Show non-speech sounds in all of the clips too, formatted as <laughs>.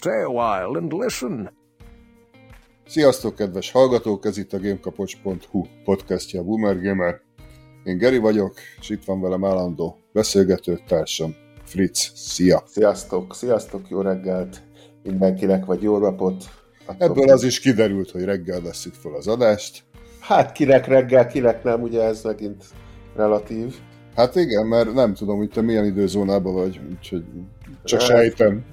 stay a while and listen. Sziasztok, kedves hallgatók! Ez itt a Gamekapocs.hu podcastja a Boomer Gamer. Én Geri vagyok, és itt van velem állandó beszélgető társam, Fritz. Szia! Sziasztok, sziasztok, jó reggelt mindenkinek, vagy jó napot. Attól Ebből az is kiderült, hogy reggel veszük fel az adást. Hát kinek reggel, kinek nem, ugye ez megint relatív. Hát igen, mert nem tudom, hogy te milyen időzónában vagy, úgyhogy csak sejtem.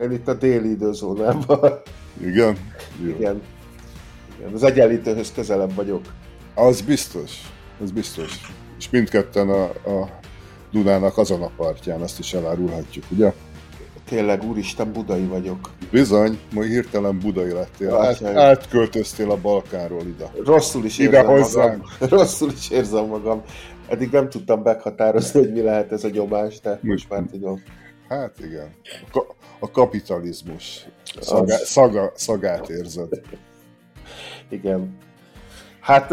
Én itt a déli időzónában. Igen? Jó. Igen. Igen. Az egyenlítőhöz közelebb vagyok. Az biztos, az biztos. És mindketten a, a Dunának azon a partján, azt is elárulhatjuk, ugye? Tényleg, úristen, budai vagyok. Bizony, majd hirtelen budai lettél. Át, átköltöztél a Balkánról ide. Rosszul is ide érzem hozzánk. magam. <laughs> Rosszul is érzem magam. Eddig nem tudtam meghatározni, hogy mi lehet ez a nyomás, de most már tudom. Hát igen. A, a kapitalizmus szaga, Az... szaga, szagát érzed. Igen. Hát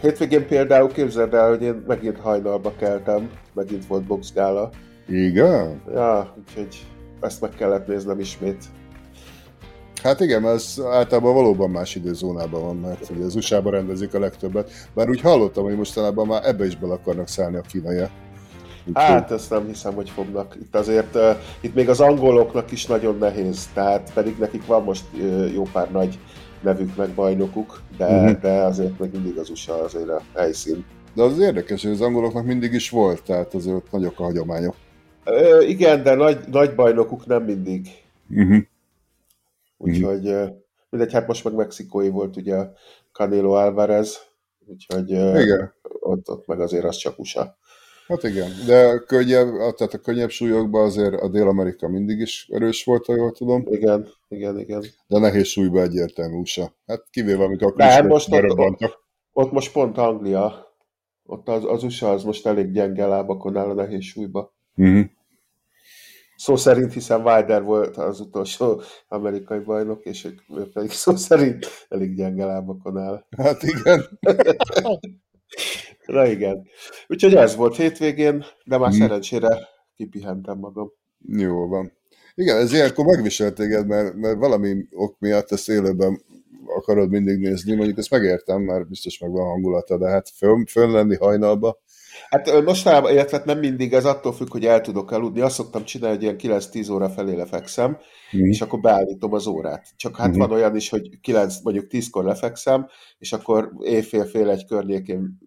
hétvégén például képzeld el, hogy én megint hajnalba keltem, megint volt boxgála. Igen? Ja, úgyhogy ezt meg kellett néznem ismét. Hát igen, ez általában valóban más időzónában van, mert ugye az USA-ban rendezik a legtöbbet. Bár úgy hallottam, hogy mostanában már ebbe is bele akarnak szállni a kínaiak. Hát ezt nem hiszem, hogy fognak. Itt azért, uh, itt még az angoloknak is nagyon nehéz, tehát pedig nekik van most uh, jó pár nagy nevük meg bajnokuk, de, uh-huh. de azért még mindig az USA azért a helyszín. De az érdekes, hogy az angoloknak mindig is volt, tehát azért nagyok a hagyományok. Uh, igen, de nagy, nagy bajnokuk nem mindig. Uh-huh. Úgyhogy uh, mindegy, hát most meg mexikói volt ugye Canelo Alvarez, úgyhogy igen. Ott, ott meg azért az csak USA. Hát igen, de könnyebb, tehát a könnyebb súlyokban azért a Dél-Amerika mindig is erős volt, ha jól tudom. Igen, igen, igen. De nehéz súlyban egyértelmű USA. Hát kivéve, amikor a hát most ott, ott, ott, most pont Anglia, ott az, az USA az most elég gyenge lábakon áll a nehéz súlyba. Uh-huh. Szó szerint, hiszen Wilder volt az utolsó amerikai bajnok, és ő pedig szó szerint elég gyenge lábakon áll. Hát igen. <laughs> Na igen. Úgyhogy ez volt hétvégén, de már hmm. szerencsére kipihentem magam. Jó van. Igen, ez ilyenkor megviselt téged, mert, mert valami ok miatt ezt élőben akarod mindig nézni, mondjuk ezt megértem, mert biztos meg van hangulata, de hát fönn, fönn lenni hajnalba, Hát mostanában, illetve nem mindig, ez attól függ, hogy el tudok aludni. Azt szoktam csinálni, hogy ilyen 9-10 óra felé lefekszem, mm. és akkor beállítom az órát. Csak hát mm. van olyan is, hogy 9, mondjuk 10-kor lefekszem, és akkor éjfél-fél egy környékén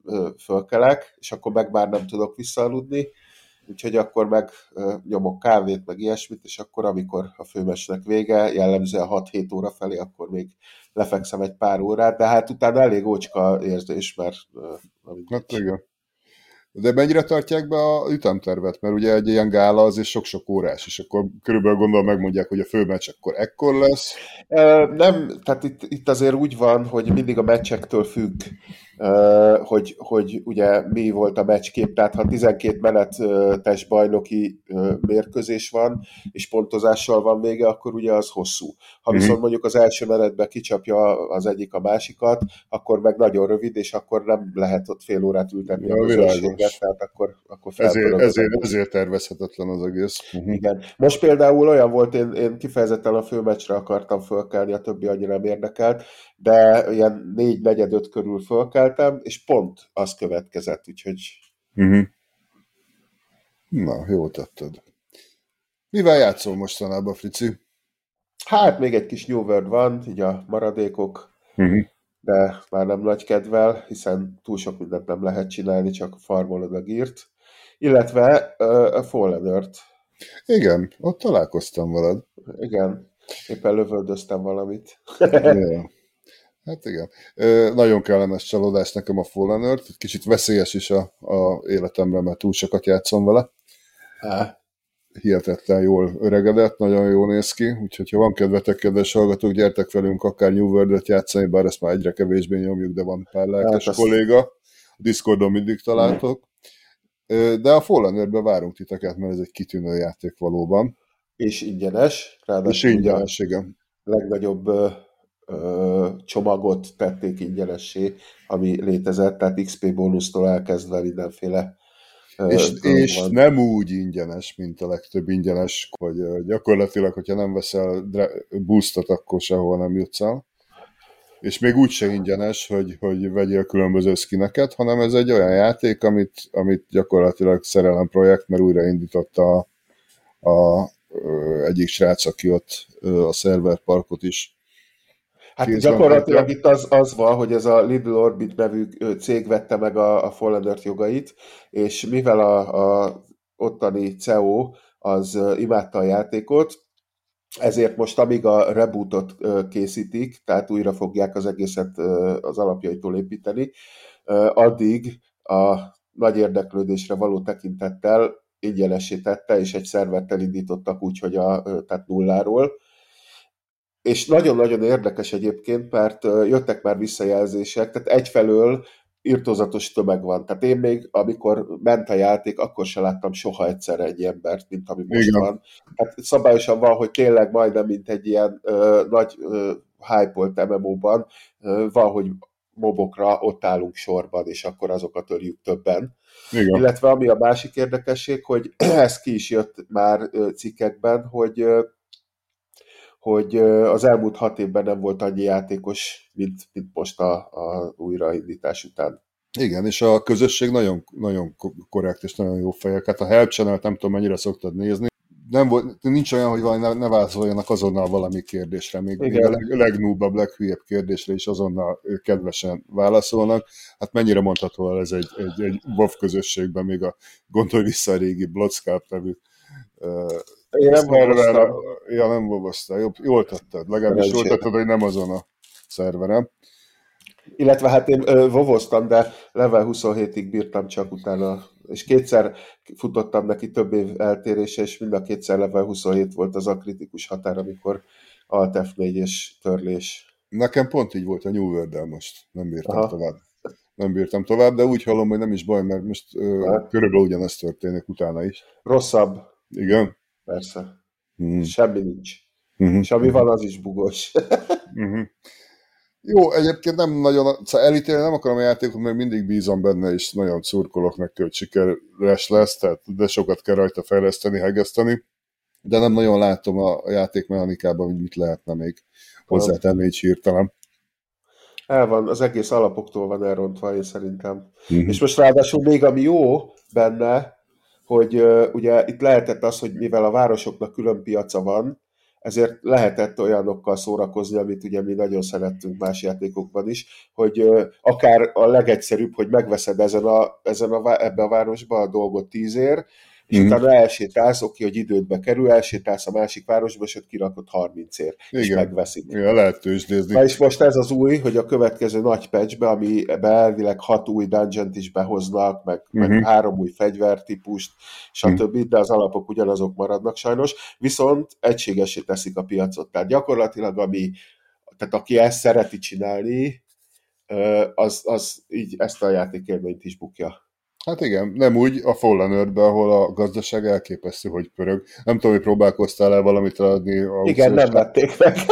fölkelek, és akkor meg már nem tudok visszaaludni, úgyhogy akkor meg nyomok kávét, meg ilyesmit, és akkor, amikor a főmesnek vége, jellemzően 6-7 óra felé, akkor még lefekszem egy pár órát, de hát utána elég ócska érzés, mert... Hát igen. De mennyire tartják be a ütemtervet? Mert ugye egy ilyen gála az is sok-sok órás, és akkor körülbelül gondolom megmondják, hogy a főmeccs akkor ekkor lesz. Nem, tehát itt, itt azért úgy van, hogy mindig a meccsektől függ, hogy, hogy ugye mi volt a meccskép, tehát ha 12 menetes bajnoki mérkőzés van, és pontozással van vége, akkor ugye az hosszú. Ha viszont mm-hmm. mondjuk az első menetben kicsapja az egyik a másikat, akkor meg nagyon rövid, és akkor nem lehet ott fél órát ültetni ja, a közönséget, tehát akkor, akkor ezért, ezért, ezért tervezhetetlen az egész. Uh-huh. Igen. Most például olyan volt, én, én kifejezetten a főmeccsre akartam fölkelni, a többi annyira nem érdekelt, de ilyen négy negyed öt körül fölkeltem, és pont az következett, úgyhogy... Uh-huh. Na, jó tetted. Mivel játszol mostanában, Frici? Hát még egy kis New World van, így a maradékok, uh-huh. de már nem nagy kedvel, hiszen túl sok mindent nem lehet csinálni, csak farmolod a gírt. Illetve uh, a Fallen Earth. Igen, ott találkoztam veled. Igen, éppen lövöldöztem valamit. ja. <laughs> Hát igen. Ö, nagyon kellemes csalódás nekem a Fallen Earth, kicsit veszélyes is a, a életemre, mert túl sokat játszom vele. Há. Hihetetlen jól öregedett, nagyon jól néz ki, úgyhogy ha van kedvetek, kedves hallgatók, gyertek velünk akár New World-et játszani, bár ezt már egyre kevésbé nyomjuk, de van pár lelkes hát kolléga. A Discordon mindig találtok. De a Fallen Earth-be várunk titeket, mert ez egy kitűnő játék valóban. És ingyenes. És ingyenes, igen. Legnagyobb csomagot tették ingyenessé, ami létezett, tehát XP bónusztól elkezdve mindenféle És, és nem úgy ingyenes, mint a legtöbb ingyenes, hogy gyakorlatilag, hogyha nem veszel boostot, akkor sehol nem jutsz el. És még úgy se ingyenes, hogy, hogy vegyél különböző skineket, hanem ez egy olyan játék, amit, amit gyakorlatilag szerelem projekt, mert újraindította a, a, egyik srác, aki ott a szerverparkot is Hát gyakorlatilag itt az, az van, hogy ez a Little Orbit nevű cég vette meg a, a Fallen Earth jogait, és mivel a, a ottani CEO az imádta a játékot, ezért most amíg a rebootot készítik, tehát újra fogják az egészet az alapjaitól építeni, addig a nagy érdeklődésre való tekintettel ingyenesé tette, és egy szervert elindítottak úgy, hogy a, tehát nulláról, és nagyon-nagyon érdekes egyébként, mert jöttek már visszajelzések, tehát egyfelől írtózatos tömeg van. Tehát én még, amikor ment a játék, akkor se láttam soha egyszer egy embert, mint ami most Igen. van. Tehát szabályosan van, hogy tényleg majdnem, mint egy ilyen ö, nagy ö, hype-olt MMO-ban, ö, van, hogy mobokra ott állunk sorban, és akkor azokat öljük többen. Igen. Illetve ami a másik érdekesség, hogy <clears throat> ez ki is jött már cikkekben, hogy hogy az elmúlt hat évben nem volt annyi játékos, mint, mint most a, a újraindítás után. Igen, és a közösség nagyon, nagyon korrekt és nagyon jó fejek. Hát a Help channel nem tudom, mennyire szoktad nézni. Nem volt, nincs olyan, hogy valami ne, ne válaszoljanak azonnal valami kérdésre, még, még a leg, legnúbabb, leghülyebb kérdésre is azonnal kedvesen válaszolnak. Hát mennyire mondható el ez egy, egy, egy WoW közösségben, még a gondolj vissza a régi Bloodscalp nevű én nem szerver, Ja, nem boboztál. Jól, jól tetted. Legalábbis jól tetted, hogy nem azon a szerverem. Illetve hát én vovoztam, de level 27-ig bírtam csak utána, és kétszer futottam neki több év eltérése, és mind a kétszer level 27 volt az a kritikus határ, amikor Alt F4 és törlés. Nekem pont így volt a New world most, nem bírtam Aha. tovább. Nem bírtam tovább, de úgy hallom, hogy nem is baj, mert most uh, körülbelül ugyanezt történik utána is. Rosszabb. Igen? Persze. Mm. Semmi nincs. Mm-hmm. És ami van, az is bugos. mm-hmm. <laughs> Jó, egyébként nem nagyon, szóval elítélni nem akarom a játékot, mert mindig bízom benne, és nagyon szurkolok neki, hogy sikeres lesz, tehát de sokat kell rajta fejleszteni, hegeszteni, de nem nagyon látom a játékmechanikában, hogy mit lehetne még hozzátenni így hirtelen. El van, az egész alapoktól van elrontva, én szerintem. Mm-hmm. És most ráadásul még ami jó benne, hogy ugye itt lehetett az, hogy mivel a városoknak külön piaca van, ezért lehetett olyanokkal szórakozni, amit ugye mi nagyon szerettünk más játékokban is, hogy akár a legegyszerűbb, hogy megveszed ezen a, ezen a, ebbe a városba a dolgot tízért, és mm. utána elsétálsz, oké, hogy idődbe kerül, elsétálsz a másik városba, és ott kirakod 30 ér, Igen. és megveszik. Igen, lehet tőzsdézni. Na és most ez az új, hogy a következő nagy patchbe, ami elvileg hat új dungeon is behoznak, meg, mm-hmm. meg mhm. három új fegyvertípust, stb., mm. de az alapok ugyanazok maradnak sajnos, viszont egységesé teszik a piacot. Tehát gyakorlatilag, ami, tehát aki ezt szereti csinálni, az, az így ezt a játékélményt is bukja. Hát igen, nem úgy a Fallen Earth ahol a gazdaság elképesztő, hogy pörög. Nem tudom, hogy próbálkoztál el valamit adni. Igen, nem vették meg. <laughs>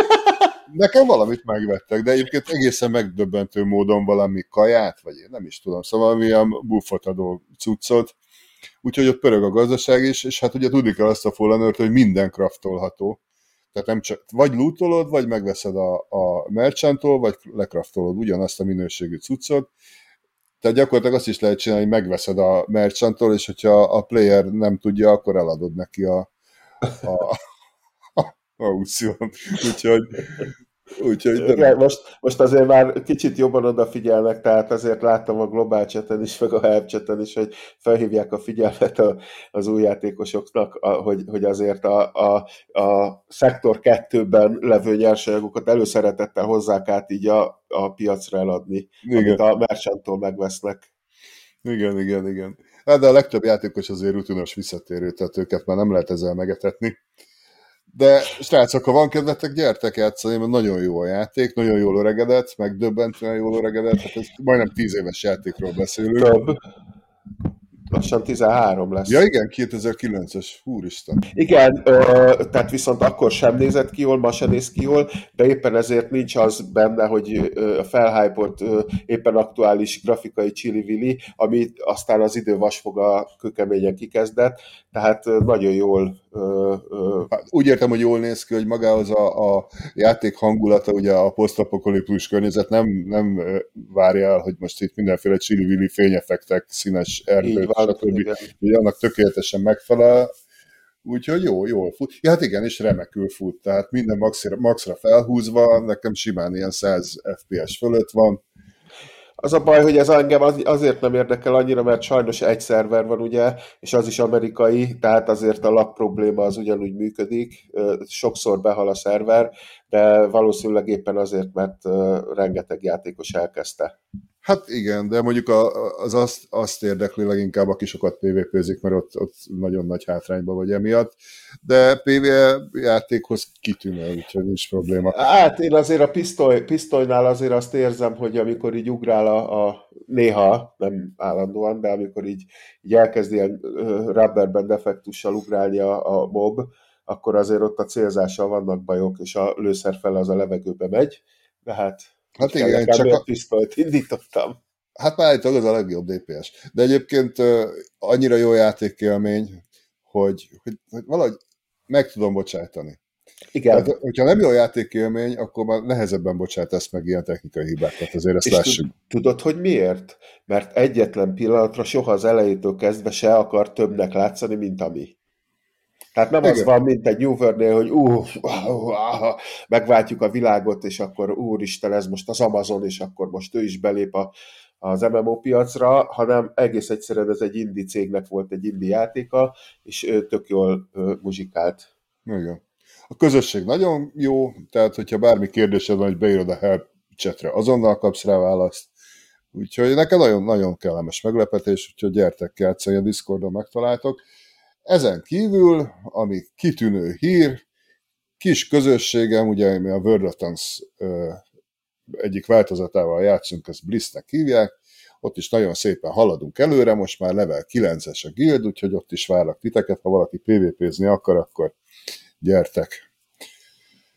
Nekem valamit megvettek, de egyébként egészen megdöbbentő módon valami kaját, vagy én nem is tudom, szóval valamilyen buffot adó cuccot, úgyhogy ott pörög a gazdaság is, és hát ugye tudni kell azt a Fallen Earth, hogy minden kraftolható. Tehát nem csak, vagy lootolod, vagy megveszed a, a merchantól, vagy lekraftolod ugyanazt a minőségű cuccot, tehát gyakorlatilag azt is lehet csinálni, hogy megveszed a merchantól, és hogyha a player nem tudja, akkor eladod neki a, a, a, aukción. Úgyhogy Úgyhogy de... Igen, most, most azért már kicsit jobban odafigyelnek, tehát azért láttam a Global chaten is, meg a Help chaten is, hogy felhívják a figyelmet a, az új játékosoknak, a, hogy, hogy azért a, a, a szektor kettőben levő nyersanyagokat előszeretettel hozzák át így a, a piacra eladni, igen. amit a merchanttól megvesznek. Igen, igen, igen. Hát de a legtöbb játékos azért rutinos visszatérő, tehát őket már nem lehet ezzel megetetni. De srácok, ha van kedvetek, gyertek játszani, mert nagyon jó a játék, nagyon jól öregedett, megdöbbentően jól öregedett, hát ez majdnem tíz éves játékról beszélünk. Több. lassan 13 lesz. Ja igen, 2009-es, úristen. Igen, ö, tehát viszont akkor sem nézett ki jól, ma sem néz ki jól, de éppen ezért nincs az benne, hogy a felhypolt éppen aktuális grafikai csili-vili, amit aztán az idő vasfoga kökeményen kikezdett, tehát nagyon jól Hát, úgy értem, hogy jól néz ki, hogy magához a, a játék hangulata, ugye a posztapokaliptus környezet nem, nem várja el, hogy most itt mindenféle csili fényefektek, színes erdők, stb. Hogy annak tökéletesen megfelel, Úgyhogy jó, jól fut. Ja, hát igen, és remekül fut, tehát minden maxra, maxra felhúzva, nekem simán ilyen 100 FPS fölött van, az a baj, hogy ez engem azért nem érdekel annyira, mert sajnos egy szerver van, ugye, és az is amerikai, tehát azért a lag probléma az ugyanúgy működik, sokszor behal a szerver, de valószínűleg éppen azért, mert rengeteg játékos elkezdte. Hát igen, de mondjuk az azt, azt érdekli leginkább, aki sokat PvP-zik, mert ott, ott nagyon nagy hátrányban vagy emiatt, de PvE játékhoz kitűnő, úgyhogy nincs probléma. Hát én azért a pisztoly, pisztolynál azért azt érzem, hogy amikor így ugrál a, a néha, nem állandóan, de amikor így, így elkezd ilyen rubberben defektussal ugrálni a, a mob, akkor azért ott a célzással vannak bajok, és a lőszer fele az a levegőbe megy, de hát Hát igen, csak a pisztolyt indítottam. Hát már az a legjobb DPS. De egyébként uh, annyira jó játékélmény, hogy, hogy, hogy valahogy meg tudom bocsájtani. Igen. Tehát, hogyha nem jó játékélmény, akkor már nehezebben bocsátasz meg ilyen technikai hibákat, azért ezt És lássuk. Tudod, hogy miért? Mert egyetlen pillanatra soha az elejétől kezdve se akar többnek látszani, mint ami. Tehát nem Igen. az van, mint egy World-nél, hogy ú, uh, uh, uh, megváltjuk a világot, és akkor úristen, ez most az Amazon, és akkor most ő is belép a, az MMO piacra, hanem egész egyszerűen ez egy indi cégnek volt egy indi játéka, és ő tök jól muzsikált. Igen. A közösség nagyon jó, tehát hogyha bármi kérdésed van, hogy beírod a help chatre, azonnal kapsz rá választ. Úgyhogy nekem nagyon-nagyon kellemes meglepetés, úgyhogy gyertek játszani, a Discordon megtaláltok. Ezen kívül, ami kitűnő hír, kis közösségem, ugye mi a World of Tanks egyik változatával játszunk, ezt Blissnek hívják, ott is nagyon szépen haladunk előre, most már level 9-es a guild, úgyhogy ott is várlak titeket, ha valaki PvP-zni akar, akkor gyertek.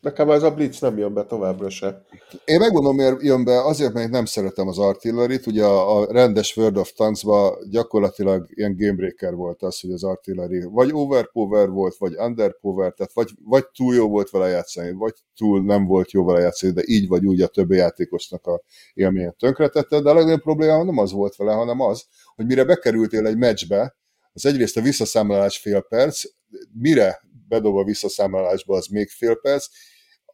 Nekem ez a Blitz nem jön be továbbra se. Én megmondom, miért jön be, azért, mert nem szeretem az artillerit. Ugye a, rendes World of Tanks-ba gyakorlatilag ilyen gamebreaker volt az, hogy az artillery vagy overpower volt, vagy underpower, tehát vagy, vagy túl jó volt vele játszani, vagy túl nem volt jó vele játszani, de így vagy úgy a többi játékosnak a élményet tönkretette, de a legnagyobb probléma nem az volt vele, hanem az, hogy mire bekerültél egy meccsbe, az egyrészt a visszaszámlálás fél perc, mire bedob a visszaszámlálásba, az még fél perc.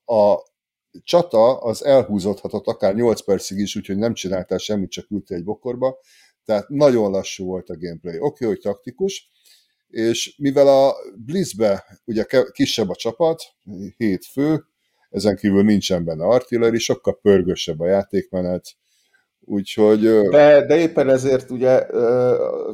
A csata az elhúzódhatott akár 8 percig is, úgyhogy nem csináltál semmit, csak ültél egy bokorba. Tehát nagyon lassú volt a gameplay. Oké, okay, hogy taktikus, és mivel a Blizzbe ugye kisebb a csapat, 7 fő, ezen kívül nincsen benne artilleri, sokkal pörgősebb a játékmenet, Úgyhogy... De, de éppen ezért ugye,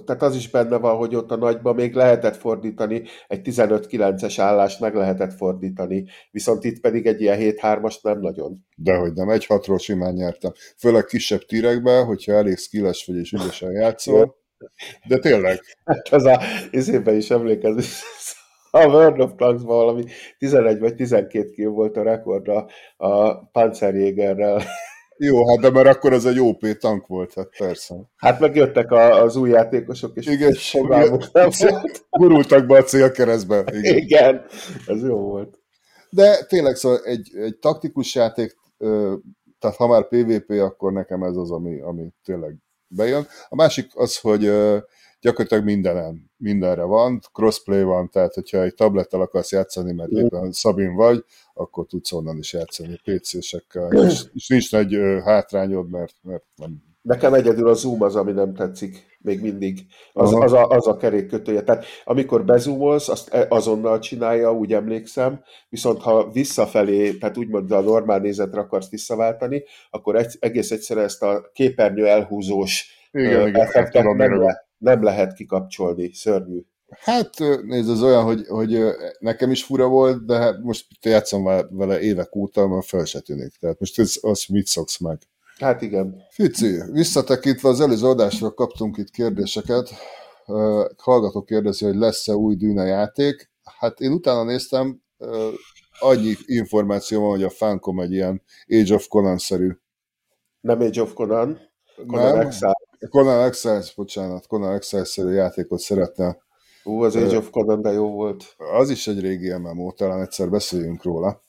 tehát az is benne van, hogy ott a nagyban még lehetett fordítani, egy 15-9-es állást meg lehetett fordítani, viszont itt pedig egy ilyen 7-3-as nem nagyon. Dehogy nem, egy 6 simán nyertem. Főleg kisebb tírekben, hogyha elég skilles vagy és ügyesen játszol. De tényleg. Hát az a izében is emlékezni. A World of Tanks-ban valami 11 vagy 12 kill volt a rekordra a Panzerjägerrel. Jó, hát de mert akkor az egy OP tank volt, hát persze. Hát megjöttek a, az új játékosok, és igen, <laughs> gurultak be a célkeresztbe. Igen. igen, ez jó volt. De tényleg szóval egy, egy taktikus játék, tehát ha már PvP, akkor nekem ez az, ami, ami tényleg bejön. A másik az, hogy gyakorlatilag mindenen, mindenre van, crossplay van, tehát hogyha egy tablettel akarsz játszani, mert éppen Szabin vagy, akkor tudsz onnan is játszani PC-sekkel, és, és nincs nagy hátrányod, mert, mert nem. Nekem egyedül a zoom az, ami nem tetszik, még mindig. Az, az, a, az a kerék kötője. Tehát amikor bezoomolsz, azt e, azonnal csinálja, úgy emlékszem, viszont ha visszafelé, tehát úgymond a normál nézetre akarsz visszaváltani, akkor egy, egész egyszerűen ezt a képernyő elhúzós igen, igen, effektet nem, le, nem lehet kikapcsolni, szörnyű. Hát nézd, ez olyan, hogy, hogy nekem is fura volt, de hát most játszom vele évek óta, mert fel se tűnik. Tehát most ez, az mit szoksz meg? Hát igen. Fici, visszatekintve az előző adásra kaptunk itt kérdéseket. hallgató kérdezi, hogy lesz-e új Dűne játék. Hát én utána néztem, annyi információ van, hogy a Funcom egy ilyen Age of Conan-szerű. Nem Age of Conan, Conan Nem, Exile. Conan Exile, bocsánat, Conan Exile-szerű játékot szeretne. Ú, az Age of Conan, de jó volt. Az is egy régi MMO, talán egyszer beszéljünk róla.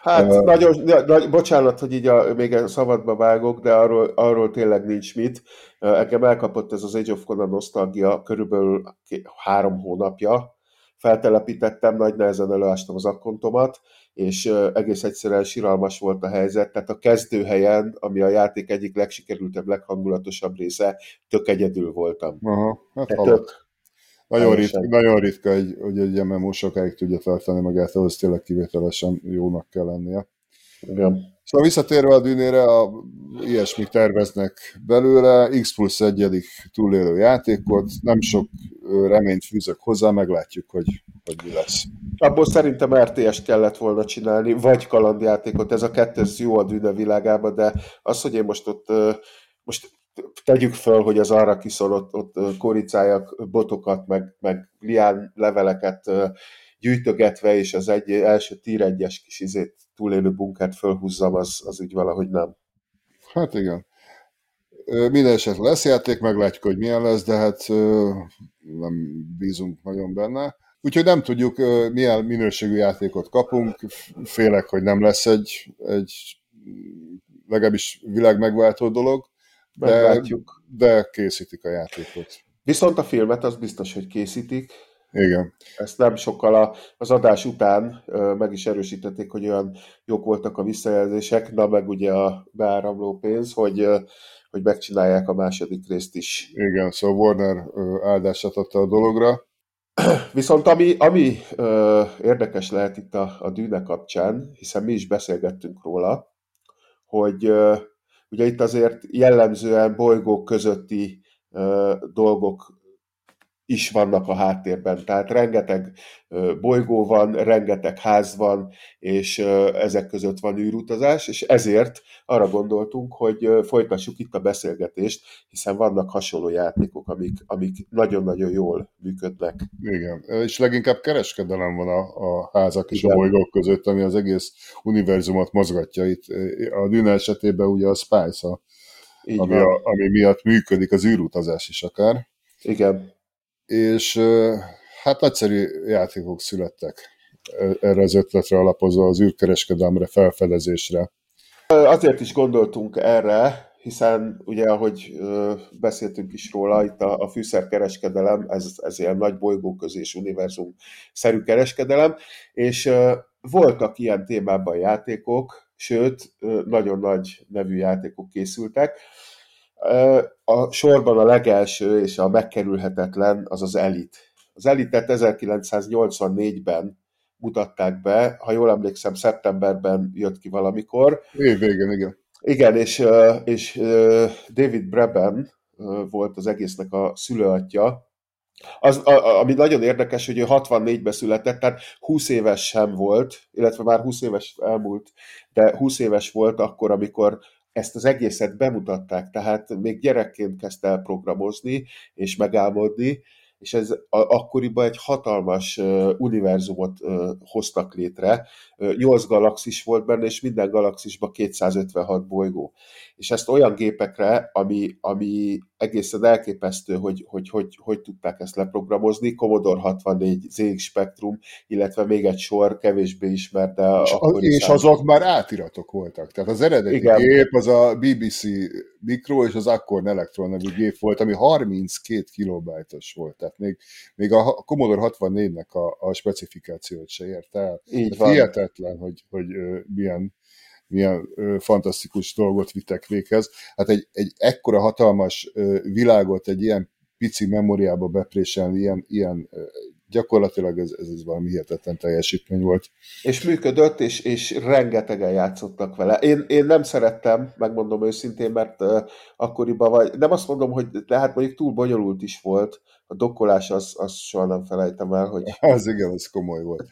Hát uh, nagyon, nagy, bocsánat, hogy így a, még a szabadba vágok, de arról, arról tényleg nincs mit. Engem elkapott ez az Age of Conan nosztalgia körülbelül három hónapja. Feltelepítettem, nagy nehezen előástam az akkontomat, és egész egyszerűen siralmas volt a helyzet. Tehát a kezdőhelyen, ami a játék egyik legsikerültebb, leghangulatosabb része, tök egyedül voltam. Aha, hát tök, nagyon, ritka, nagyon ritka, egy, hogy egy MMO sokáig tudja tartani magát, ahhoz tényleg kivételesen jónak kell lennie. Igen. Szóval visszatérve a dűnére, a, ilyesmik terveznek belőle, X plusz egyedik túlélő játékot, nem sok reményt fűzök hozzá, meglátjuk, hogy, hogy mi lesz. Abból szerintem RTS kellett volna csinálni, vagy kalandjátékot, ez a kettő jó a dűne világába, de az, hogy én most ott most tegyük föl, hogy az arra kiszor ott, ott koricáljak botokat, meg, meg lián leveleket gyűjtögetve, és az egy első tír egyes kis izét túlélő bunkert fölhúzzam, az, az úgy valahogy nem. Hát igen. Minden esetre lesz játék, meglátjuk, hogy milyen lesz, de hát nem bízunk nagyon benne. Úgyhogy nem tudjuk, milyen minőségű játékot kapunk. Félek, hogy nem lesz egy, egy legalábbis világ megváltó dolog. De, de készítik a játékot. Viszont a filmet az biztos, hogy készítik. Igen. Ezt nem sokkal az adás után meg is erősítették, hogy olyan jók voltak a visszajelzések, na meg ugye a beáramló pénz, hogy, hogy megcsinálják a második részt is. Igen, szóval Warner áldását adta a dologra. Viszont ami, ami ö, érdekes lehet itt a, a dűne kapcsán, hiszen mi is beszélgettünk róla, hogy ö, Ugye itt azért jellemzően bolygók közötti dolgok is vannak a háttérben. Tehát rengeteg bolygó van, rengeteg ház van, és ezek között van űrutazás, és ezért arra gondoltunk, hogy folytassuk itt a beszélgetést, hiszen vannak hasonló játékok, amik, amik nagyon-nagyon jól működnek. Igen, és leginkább kereskedelem van a, a házak és Igen. a bolygók között, ami az egész univerzumot mozgatja. Itt a Dűne esetében ugye a Spice, a, ami, a, ami miatt működik az űrutazás is akár. Igen és hát nagyszerű játékok születtek erre az ötletre alapozva, az űrkereskedelmre, felfedezésre. Azért is gondoltunk erre, hiszen ugye, ahogy beszéltünk is róla, itt a, a fűszerkereskedelem, ez, ez ilyen nagy bolygóközés univerzum-szerű kereskedelem, és voltak ilyen témában játékok, sőt, nagyon nagy nevű játékok készültek, a sorban a legelső és a megkerülhetetlen az az Elit. Az Elitet 1984-ben mutatták be, ha jól emlékszem, szeptemberben jött ki valamikor. Év végén, igen. Igen, és, és David Brabham volt az egésznek a szülőatja, az, a, ami nagyon érdekes, hogy ő 64-ben született, tehát 20 éves sem volt, illetve már 20 éves elmúlt, de 20 éves volt akkor, amikor ezt az egészet bemutatták, tehát még gyerekként kezdte el programozni és megálmodni, és ez akkoriban egy hatalmas univerzumot hoztak létre. Nyolc galaxis volt benne, és minden galaxisban 256 bolygó. És ezt olyan gépekre, ami, ami egészen elképesztő, hogy hogy, hogy hogy tudták ezt leprogramozni, Commodore 64, ZX Spectrum, illetve még egy sor kevésbé ismert, de és, és azok már átiratok voltak. Tehát az eredeti Igen. gép az a BBC Micro és az Accord Electron nevű gép volt, ami 32 kilobájtos volt. Tehát még, még a Commodore 64-nek a, a specifikációt se ért el. Így van. Hihetetlen, hogy, hogy milyen milyen ö, fantasztikus dolgot vittek véghez. Hát egy, egy ekkora hatalmas ö, világot egy ilyen pici memóriába bepréselni, ilyen, ilyen ö, gyakorlatilag ez, ez, ez valami hihetetlen teljesítmény volt. És működött, és, és rengetegen játszottak vele. Én, én nem szerettem, megmondom őszintén, mert uh, akkoriban vagy, nem azt mondom, hogy lehet mondjuk túl bonyolult is volt, a dokkolás az, az soha nem felejtem el, hogy... <laughs> Az igen, az komoly volt.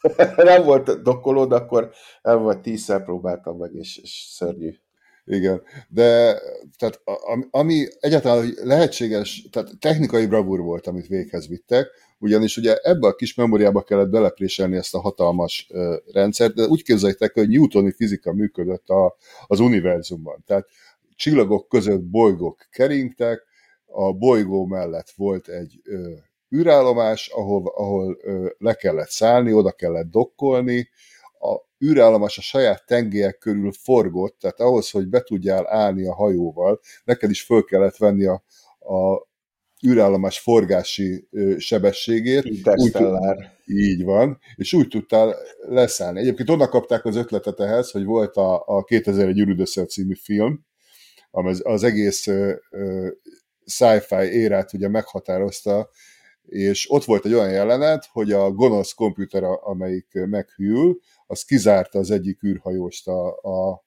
<laughs> nem volt dokkoló, de akkor nem vagy tízszer próbáltam meg, és, és szörnyű. Igen, de tehát ami egyáltalán lehetséges, tehát technikai bravúr volt, amit véghez vittek, ugyanis ugye ebbe a kis memóriába kellett belepréselni ezt a hatalmas rendszert, de úgy képzeljétek, hogy newtoni fizika működött a, az univerzumban. Tehát csillagok között bolygók keringtek, a bolygó mellett volt egy űrállomás, ahol, ahol uh, le kellett szállni, oda kellett dokkolni, a űrállomás a saját tengelyek körül forgott, tehát ahhoz, hogy be tudjál állni a hajóval, neked is föl kellett venni a, a űrállomás forgási sebességét. Úgy, így van, és úgy tudtál leszállni. Egyébként onnan kapták az ötletet ehhez, hogy volt a, a 2001 űrüdösszer című film, az, az egész sci-fi érát ugye meghatározta, és ott volt egy olyan jelenet, hogy a gonosz komputer, amelyik meghűl, az kizárta az egyik űrhajóst a, a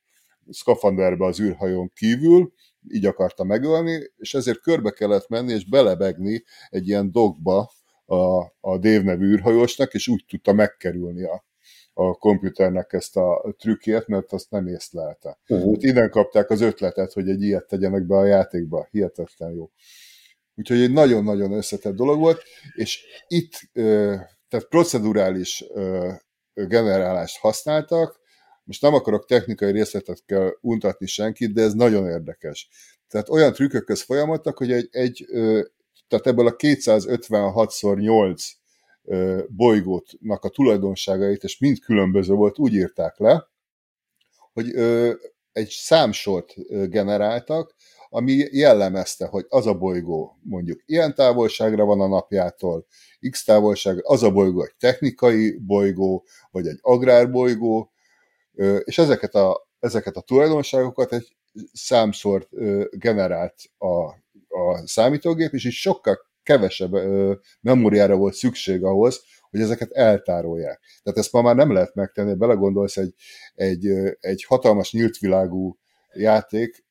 szkafanderbe az űrhajón kívül, így akarta megölni, és ezért körbe kellett menni és belebegni egy ilyen dogba a, a Dave nevű űrhajósnak, és úgy tudta megkerülni a, a komputernek ezt a trükkét, mert azt nem észlelte. Uh-huh. Hát innen kapták az ötletet, hogy egy ilyet tegyenek be a játékba. Hihetetlen jó. Úgyhogy egy nagyon-nagyon összetett dolog volt, és itt tehát procedurális generálást használtak, most nem akarok technikai részletekkel untatni senkit, de ez nagyon érdekes. Tehát olyan trükkökhöz folyamodtak, hogy egy, egy tehát ebből a 256x8 bolygótnak a tulajdonságait, és mind különböző volt, úgy írták le, hogy egy számsort generáltak, ami jellemezte, hogy az a bolygó mondjuk ilyen távolságra van a napjától, x távolság, az a bolygó egy technikai bolygó, vagy egy agrárbolygó, és ezeket a, ezeket a tulajdonságokat egy számszort generált a, a számítógép, és így sokkal kevesebb memóriára volt szükség ahhoz, hogy ezeket eltárolják. Tehát ezt ma már nem lehet megtenni, belegondolsz egy, egy, egy hatalmas nyílt világú játék,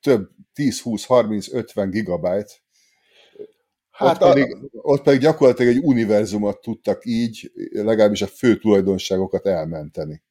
több 10-20-30-50 gigabyte, Hát ott, pedig, a... ott pedig gyakorlatilag egy univerzumot tudtak így, legalábbis a fő tulajdonságokat elmenteni.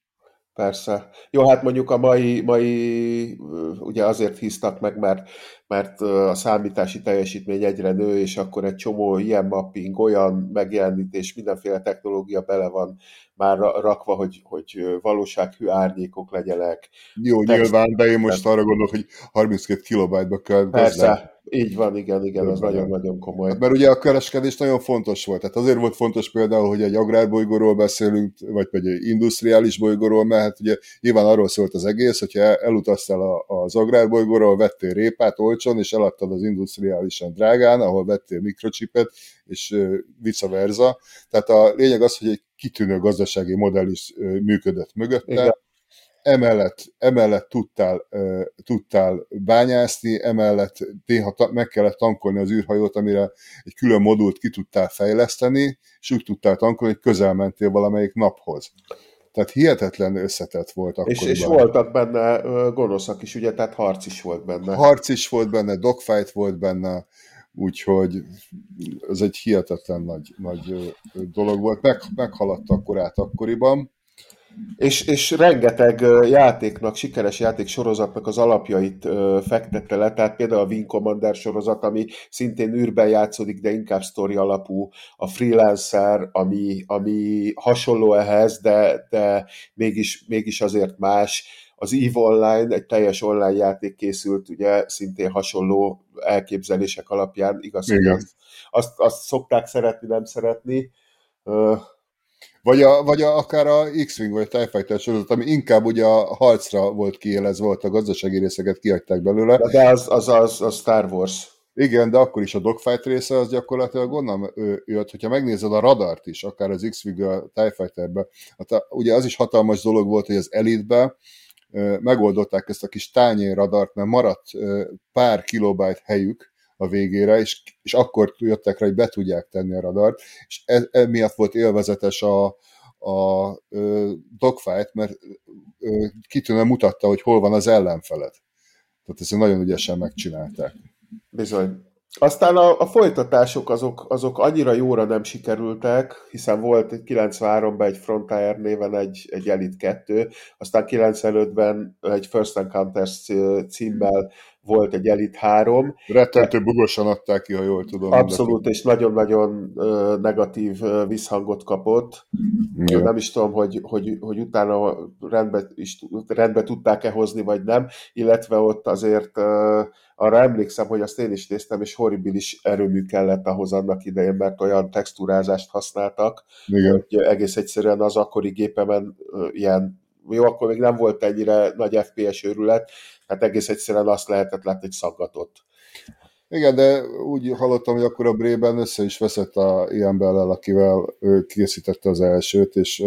Persze. Jó, hát mondjuk a mai, mai ugye azért híztak meg, mert, mert a számítási teljesítmény egyre nő, és akkor egy csomó ilyen mapping, olyan megjelenítés, mindenféle technológia bele van már rakva, hogy, hogy valósághű árnyékok legyenek. Jó, Text... nyilván, de én most arra gondolok, hogy 32 kilobájtba kell Persze, így van, igen, igen, az nagyon-nagyon komoly. Hát, mert ugye a kereskedés nagyon fontos volt. Tehát azért volt fontos például, hogy egy agrárbolygóról beszélünk, vagy pedig egy industriális bolygóról, mert hát ugye nyilván arról szólt az egész, hogyha elutaztál az agrárbolygóról, vettél répát olcsón, és eladtad az industriálisan drágán, ahol vettél mikrocsipet, és vice versa. Tehát a lényeg az, hogy egy kitűnő gazdasági modell is működött mögötte, Igen emellett, emellett tudtál, tudtál bányászni, emellett néha meg kellett tankolni az űrhajót, amire egy külön modult ki tudtál fejleszteni, és úgy tudtál tankolni, hogy közel mentél valamelyik naphoz. Tehát hihetetlen összetett volt akkor. És, és voltak benne gonoszak is, ugye, tehát harc is volt benne. Harc is volt benne, dogfight volt benne, úgyhogy ez egy hihetetlen nagy, nagy dolog volt. Meg, meghaladta a korát akkoriban. És, és rengeteg játéknak, sikeres játék sorozatnak az alapjait fektette le, tehát például a Wing Commander sorozat, ami szintén űrben játszódik, de inkább sztori alapú, a Freelancer, ami, ami hasonló ehhez, de, de mégis, mégis azért más, az EVE Online, egy teljes online játék készült, ugye szintén hasonló elképzelések alapján, igaz, hogy azt, azt, azt szokták szeretni, nem szeretni, vagy, a, vagy a, akár a X-Wing vagy a TIE Fighter sorozat, ami inkább ugye a harcra volt kiélezve, volt a gazdasági részeket kihagyták belőle. De az, az, az, az Star Wars. Igen, de akkor is a dogfight része az gyakorlatilag onnan jött, hogyha megnézed a radart is, akár az X-Wing a TIE Fighterbe, hát ugye az is hatalmas dolog volt, hogy az Elite-be megoldották ezt a kis tányér radart, mert maradt pár kilobájt helyük, a végére, és, és akkor jöttek rá, hogy be tudják tenni a radart, és e, emiatt volt élvezetes a, a ö, dogfight, mert ö, kitűnően mutatta, hogy hol van az ellenfeled. Tehát ezt nagyon ügyesen megcsinálták. Bizony. Aztán a, a folytatások azok, azok annyira jóra nem sikerültek, hiszen volt 93-ban egy Frontier néven egy, egy Elite 2, aztán 95-ben egy First Encounters címmel volt egy Elite 3. Rettentő bugosan adták ki, ha jól tudom. Abszolút, és nagyon-nagyon negatív visszhangot kapott. Igen. Nem is tudom, hogy, hogy, hogy utána rendbe, is, rendbe tudták-e hozni, vagy nem, illetve ott azért arra emlékszem, hogy azt én is néztem, és horribilis erőmű kellett ahhoz annak idején, mert olyan textúrázást használtak, Igen. hogy egész egyszerűen az akkori gépemen ilyen jó, akkor még nem volt ennyire nagy FPS őrület, hát egész egyszerűen azt lehetett látni, hogy szaggatott. Igen, de úgy hallottam, hogy akkor a Brében össze is veszett a ilyen bellel, akivel ő készítette az elsőt, és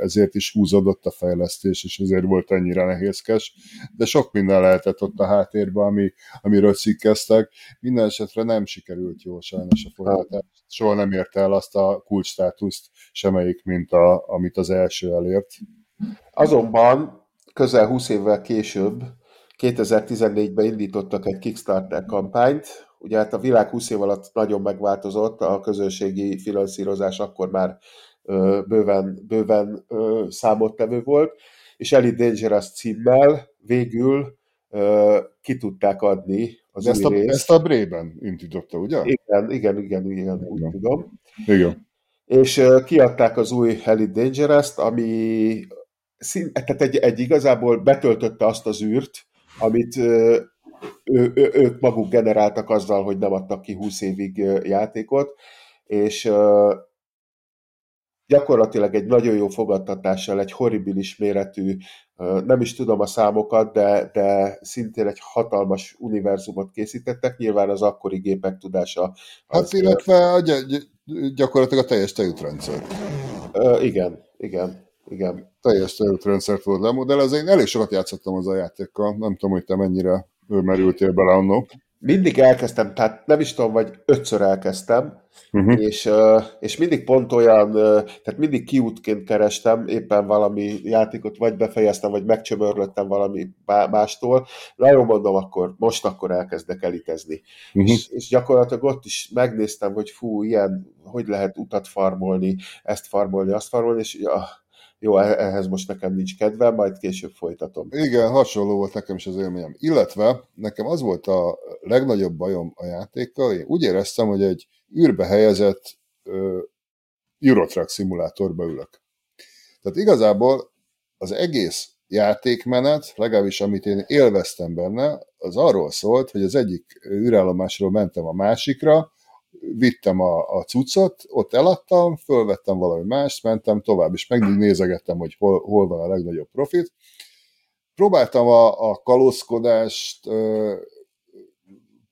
ezért is húzódott a fejlesztés, és ezért volt ennyire nehézkes, de sok minden lehetett ott a háttérben, ami, amiről cikkeztek. Minden esetre nem sikerült jól sajnos a folytatás. Soha nem érte el azt a kulcsstátuszt semmelyik, mint a, amit az első elért. Azonban közel 20 évvel később 2014-ben indítottak egy Kickstarter kampányt, ugye hát a világ 20 év alatt nagyon megváltozott, a közösségi finanszírozás akkor már ö, bőven, bőven ö, számottevő volt, és Elite Dangerous címmel végül ö, ki tudták adni az De ezt a, részt. ezt a Brében indította, ugye? Igen, igen, igen, igen, úgy tudom. Igen. És kiadták az új Elite Dangerous-t, ami szín, tehát egy, egy igazából betöltötte azt az űrt, amit ő, ő, ők maguk generáltak azzal, hogy nem adtak ki 20 évig játékot, és gyakorlatilag egy nagyon jó fogadtatással, egy horribilis méretű, nem is tudom a számokat, de, de szintén egy hatalmas univerzumot készítettek, nyilván az akkori gépek tudása. Hát az, illetve gyakorlatilag a teljes tejútrendszer. Igen, igen. Igen. Teljes rendszert volt lemodellezni. Én elég sokat játszottam az a játékkal, nem tudom, hogy te mennyire merültél bele annó. Mindig elkezdtem, tehát nem is tudom, vagy ötször elkezdtem, uh-huh. és, és mindig pont olyan, tehát mindig kiútként kerestem éppen valami játékot, vagy befejeztem, vagy megcsömörlöttem valami mástól. Na jó, mondom, akkor most akkor elkezdek elitezni. Uh-huh. És, és gyakorlatilag ott is megnéztem, hogy fú, ilyen, hogy lehet utat farmolni, ezt farmolni, azt farmolni, és ja, jó, e- ehhez most nekem nincs kedve, majd később folytatom. Igen, hasonló volt nekem is az élményem. Illetve nekem az volt a legnagyobb bajom a játékkal, én úgy éreztem, hogy egy űrbe helyezett uh, Eurotrack szimulátorba ülök. Tehát igazából az egész játékmenet, legalábbis amit én élveztem benne, az arról szólt, hogy az egyik űrállomásról mentem a másikra, vittem a, a cuccot, ott eladtam, fölvettem valami mást, mentem tovább, és megnézegettem, nézegettem, hogy hol, hol van a legnagyobb profit. Próbáltam a, a kalózkodást,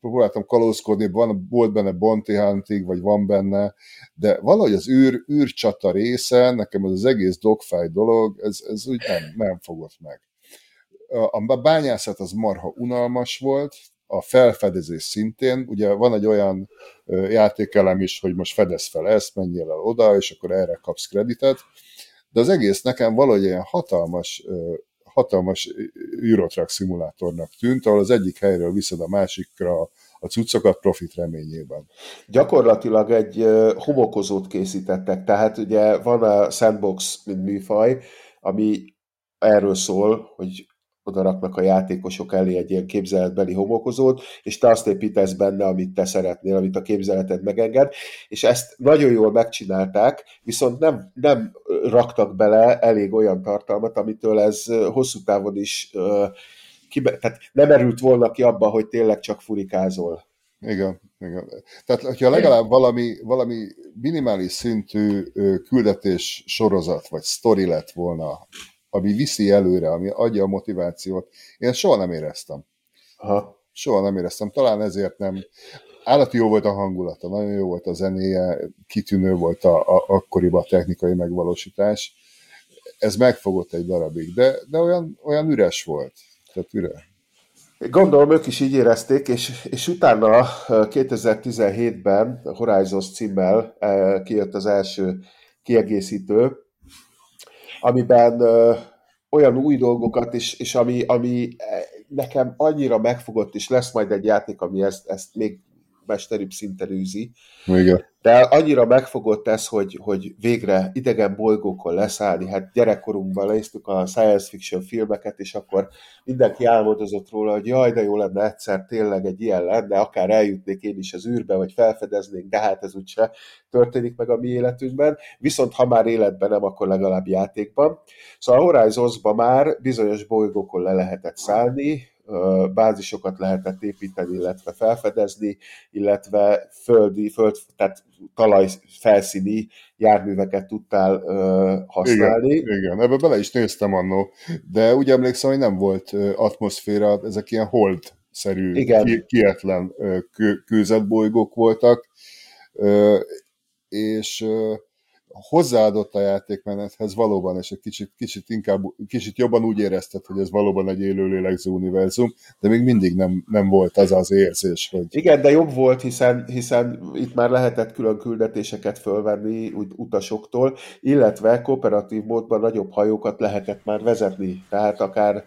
próbáltam kalózkodni, van, volt benne Bounty Hunting, vagy van benne, de valahogy az űr, űrcsata része, nekem az, az egész dogfight dolog, ez, ez úgy nem, nem fogott meg. A bányászat az marha unalmas volt, a felfedezés szintén, ugye van egy olyan játékelem is, hogy most fedez fel ezt, menjél el oda, és akkor erre kapsz kreditet, de az egész nekem valahogy ilyen hatalmas, hatalmas Eurotrack szimulátornak tűnt, ahol az egyik helyről viszed a másikra a cuccokat profit reményében. Gyakorlatilag egy homokozót készítettek, tehát ugye van a sandbox, mint műfaj, ami erről szól, hogy oda raknak a játékosok elé egy ilyen képzeletbeli homokozót, és te azt építesz benne, amit te szeretnél, amit a képzeleted megenged, és ezt nagyon jól megcsinálták, viszont nem, nem raktak bele elég olyan tartalmat, amitől ez hosszú távon is kibe, tehát nem erült volna ki abba, hogy tényleg csak furikázol. Igen, igen. Tehát, hogyha legalább valami, valami minimális szintű küldetés sorozat, vagy sztori lett volna ami viszi előre, ami adja a motivációt. Én soha nem éreztem. Aha. Soha nem éreztem. Talán ezért nem. Állati jó volt a hangulata, nagyon jó volt a zenéje, kitűnő volt a, a, akkoriban a technikai megvalósítás. Ez megfogott egy darabig, de, de olyan, olyan üres volt. Tehát üres. Gondolom ők is így érezték, és, és utána 2017-ben Horizons címmel kijött az első kiegészítő, amiben ö, olyan új dolgokat, és, és ami, ami nekem annyira megfogott, és lesz majd egy játék, ami ezt, ezt még legmesteribb szinten űzi. Igen. De annyira megfogott ez, hogy, hogy végre idegen bolygókon leszállni. Hát gyerekkorunkban néztük a science fiction filmeket, és akkor mindenki álmodozott róla, hogy jaj, de jó lenne egyszer tényleg egy ilyen lenne, akár eljutnék én is az űrbe, vagy felfedeznék, de hát ez úgyse történik meg a mi életünkben. Viszont ha már életben nem, akkor legalább játékban. Szóval a Horizons-ban már bizonyos bolygókon le lehetett szállni, bázisokat lehetett építeni, illetve felfedezni, illetve földi, föld, tehát talaj felszíni járműveket tudtál használni. Igen, igen, ebbe bele is néztem annó, de úgy emlékszem, hogy nem volt atmoszféra, ezek ilyen hold-szerű, igen. kietlen kőzetbolygók voltak, és hozzáadott a játékmenethez valóban, és egy kicsit, kicsit, inkább, kicsit jobban úgy érezted, hogy ez valóban egy élő lélegző univerzum, de még mindig nem, nem volt az az érzés, hogy... Igen, de jobb volt, hiszen, hiszen itt már lehetett külön küldetéseket fölvenni úgy, utasoktól, illetve kooperatív módban nagyobb hajókat lehetett már vezetni, tehát akár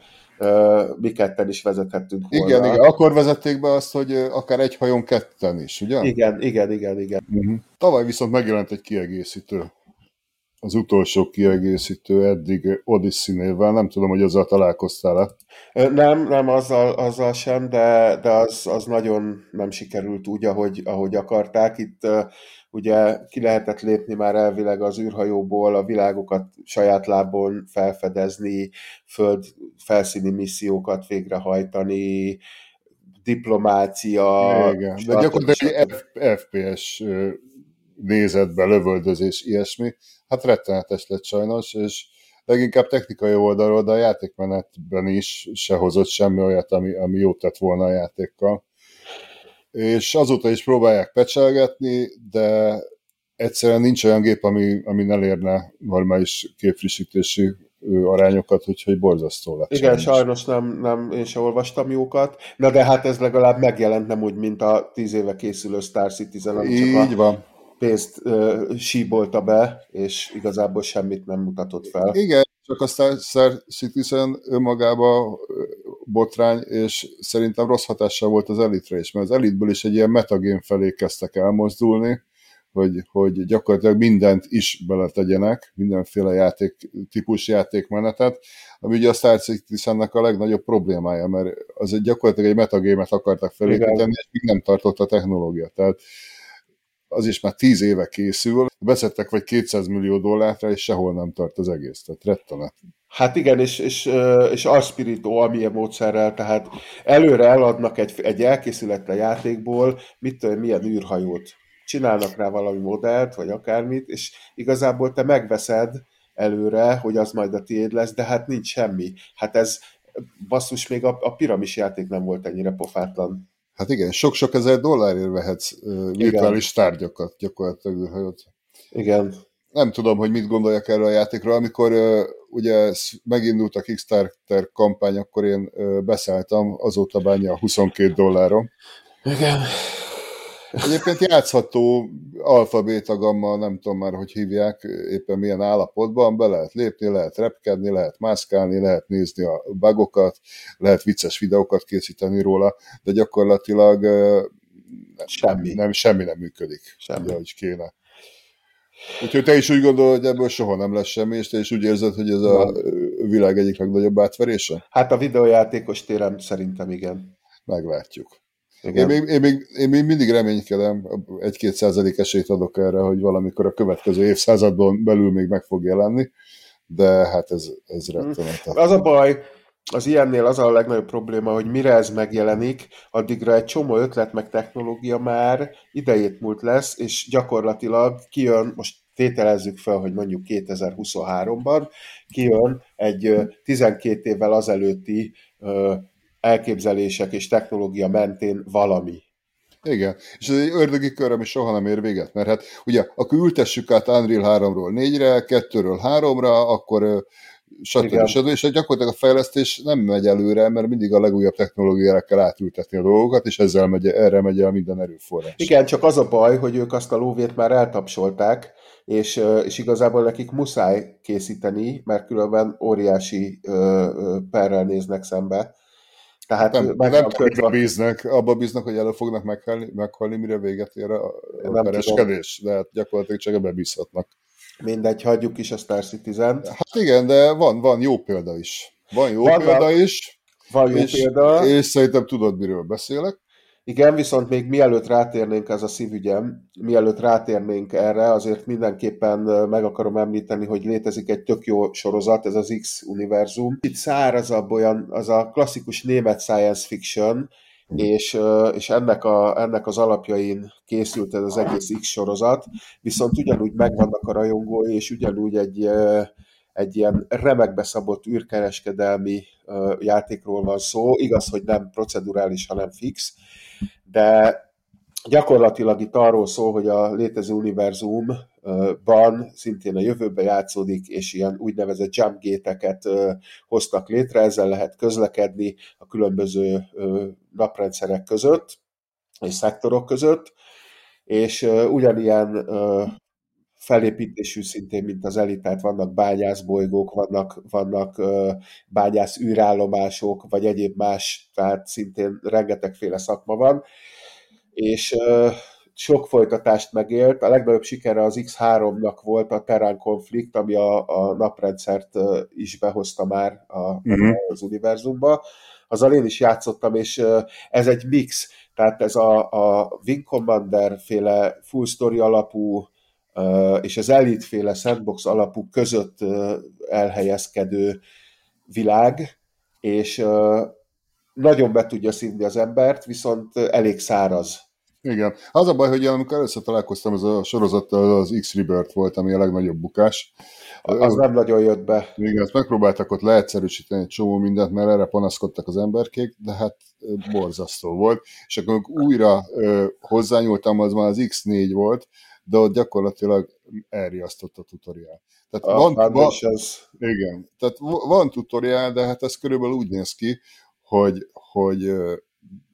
mi ketten is vezethettünk volna. Igen, igen, akkor vezették be azt, hogy akár egy hajón ketten is, ugye? Igen, igen, igen, igen. Uh-huh. Tavaly viszont megjelent egy kiegészítő az utolsó kiegészítő eddig Odyssey névvel, nem tudom, hogy azzal találkoztál-e? Nem, nem, azzal, azzal sem, de, de az, az nagyon nem sikerült úgy, ahogy, ahogy akarták. Itt ugye ki lehetett lépni már elvileg az űrhajóból, a világokat saját lábon felfedezni, föld felszíni missziókat végrehajtani, diplomácia. Igen, de gyakorlatilag egy FPS nézetbe, lövöldözés, ilyesmi hát rettenetes lett sajnos, és leginkább technikai oldalról, de a játékmenetben is se hozott semmi olyat, ami, ami jót tett volna a játékkal. És azóta is próbálják pecselgetni, de egyszerűen nincs olyan gép, ami, ami elérne normális képfrissítési arányokat, úgyhogy borzasztó lett. Igen, sajnos nem, nem, én sem olvastam jókat, na de hát ez legalább megjelent nem úgy, mint a tíz éve készülő Star Citizen, ami Így csak a van pénzt uh, síbolta be, és igazából semmit nem mutatott fel. Igen, csak a Star Citizen önmagában botrány, és szerintem rossz hatással volt az Elite-re is, mert az Elite-ből is egy ilyen metagame felé kezdtek elmozdulni, hogy, hogy gyakorlatilag mindent is beletegyenek, mindenféle játék, típus játékmenetet, ami ugye a Star Citizennek a legnagyobb problémája, mert az egy gyakorlatilag egy metagémet akartak felépíteni, és még nem tartott a technológia. Tehát az is már tíz éve készül, beszettek vagy 200 millió dollárra, és sehol nem tart az egész, tehát rettenet. Hát igen, és, és, és Aspirito amilyen módszerrel, tehát előre eladnak egy, egy elkészületlen játékból, mit milyen űrhajót. Csinálnak rá valami modellt, vagy akármit, és igazából te megveszed előre, hogy az majd a tiéd lesz, de hát nincs semmi. Hát ez basszus, még a, a piramis játék nem volt ennyire pofátlan. Hát igen, sok-sok ezer dollárért vehetsz uh, virtuális igen. tárgyakat gyakorlatilag űrhajót. Igen. Nem tudom, hogy mit gondoljak erről a játékról. Amikor uh, ugye megindult a Kickstarter kampány, akkor én uh, beszálltam, azóta bánja 22 dolláron. Igen. Egyébként játszható alfa-beta gamma, nem tudom már, hogy hívják, éppen milyen állapotban, be lehet lépni, lehet repkedni, lehet mászkálni, lehet nézni a bugokat, lehet vicces videókat készíteni róla, de gyakorlatilag semmi nem, semmi nem működik, semmi. Ugye, hogy kéne. Úgyhogy te is úgy gondolod, hogy ebből soha nem lesz semmi, és te is úgy érzed, hogy ez a világ egyik legnagyobb átverése? Hát a videójátékos téren szerintem igen. Meglátjuk. Én még, én, még, én még mindig reménykedem, egy-két százalék esélyt adok erre, hogy valamikor a következő évszázadban belül még meg fog jelenni, de hát ez, ez rettenet. Az a baj, az ilyennél az a legnagyobb probléma, hogy mire ez megjelenik, addigra egy csomó ötlet meg technológia már idejét múlt lesz, és gyakorlatilag kijön, most tételezzük fel, hogy mondjuk 2023-ban kijön egy 12 évvel azelőtti elképzelések és technológia mentén valami. Igen, és ez egy ördögi kör, ami soha nem ér véget, mert hát ugye, akkor ültessük át Unreal 3-ról 4-re, 2-ről 3-ra, akkor stb. stb. És gyakorlatilag a fejlesztés nem megy előre, mert mindig a legújabb technológiára kell átültetni a dolgokat, és ezzel megy, erre megy el minden erőforrás. Igen, csak az a baj, hogy ők azt a lóvét már eltapsolták, és, és igazából nekik muszáj készíteni, mert különben óriási perrel néznek szembe Tehát nem, meg nem tudom, bíznak, abba bíznak, hogy elő fognak meghalni, meghalni mire véget ér a, a kereskedés, de hát gyakorlatilag csak ebbe bízhatnak. Mindegy, hagyjuk is a Star citizen Hát igen, de van, van jó példa is. Van jó van példa is. Van jó és, példa. És szerintem tudod, miről beszélek. Igen, viszont még mielőtt rátérnénk, ez a szívügyem, mielőtt rátérnénk erre, azért mindenképpen meg akarom említeni, hogy létezik egy tök jó sorozat, ez az X-univerzum. Itt szárazabb olyan, az a klasszikus német science fiction, és, és ennek, a, ennek az alapjain készült ez az egész X sorozat, viszont ugyanúgy megvannak a rajongói, és ugyanúgy egy, egy ilyen remekbe szabott űrkereskedelmi játékról van szó. Igaz, hogy nem procedurális, hanem fix, de gyakorlatilag itt arról szól, hogy a létező univerzumban szintén a jövőbe játszódik, és ilyen úgynevezett jump géteket hoztak létre, ezzel lehet közlekedni a különböző naprendszerek között és szektorok között, és ugyanilyen felépítésű szintén, mint az elit, tehát vannak bányászbolygók, vannak, vannak bányász űrállomások, vagy egyéb más, tehát szintén rengetegféle szakma van, és sok folytatást megélt. A legnagyobb sikere az X3-nak volt a Terán konflikt, ami a, a naprendszert is behozta már a, uh-huh. az univerzumba. Azzal én is játszottam, és ez egy mix, tehát ez a, a Wing Commander féle full story alapú és az elitféle sandbox alapú között elhelyezkedő világ, és nagyon be tudja szívni az embert, viszont elég száraz. Igen. Az a baj, hogy amikor először találkoztam, ez a sorozattal az X-Rebirth volt, ami a legnagyobb bukás. Az nem nagyon jött be. Igen, ezt megpróbáltak ott leegyszerűsíteni egy csomó mindent, mert erre panaszkodtak az emberkék, de hát borzasztó volt. És akkor újra hozzányúltam, az már az X4 volt, de ott gyakorlatilag elriasztott a tutoriál. Tehát a, van, van, ez... Igen, tehát van tutoriál, de hát ez körülbelül úgy néz ki, hogy, hogy,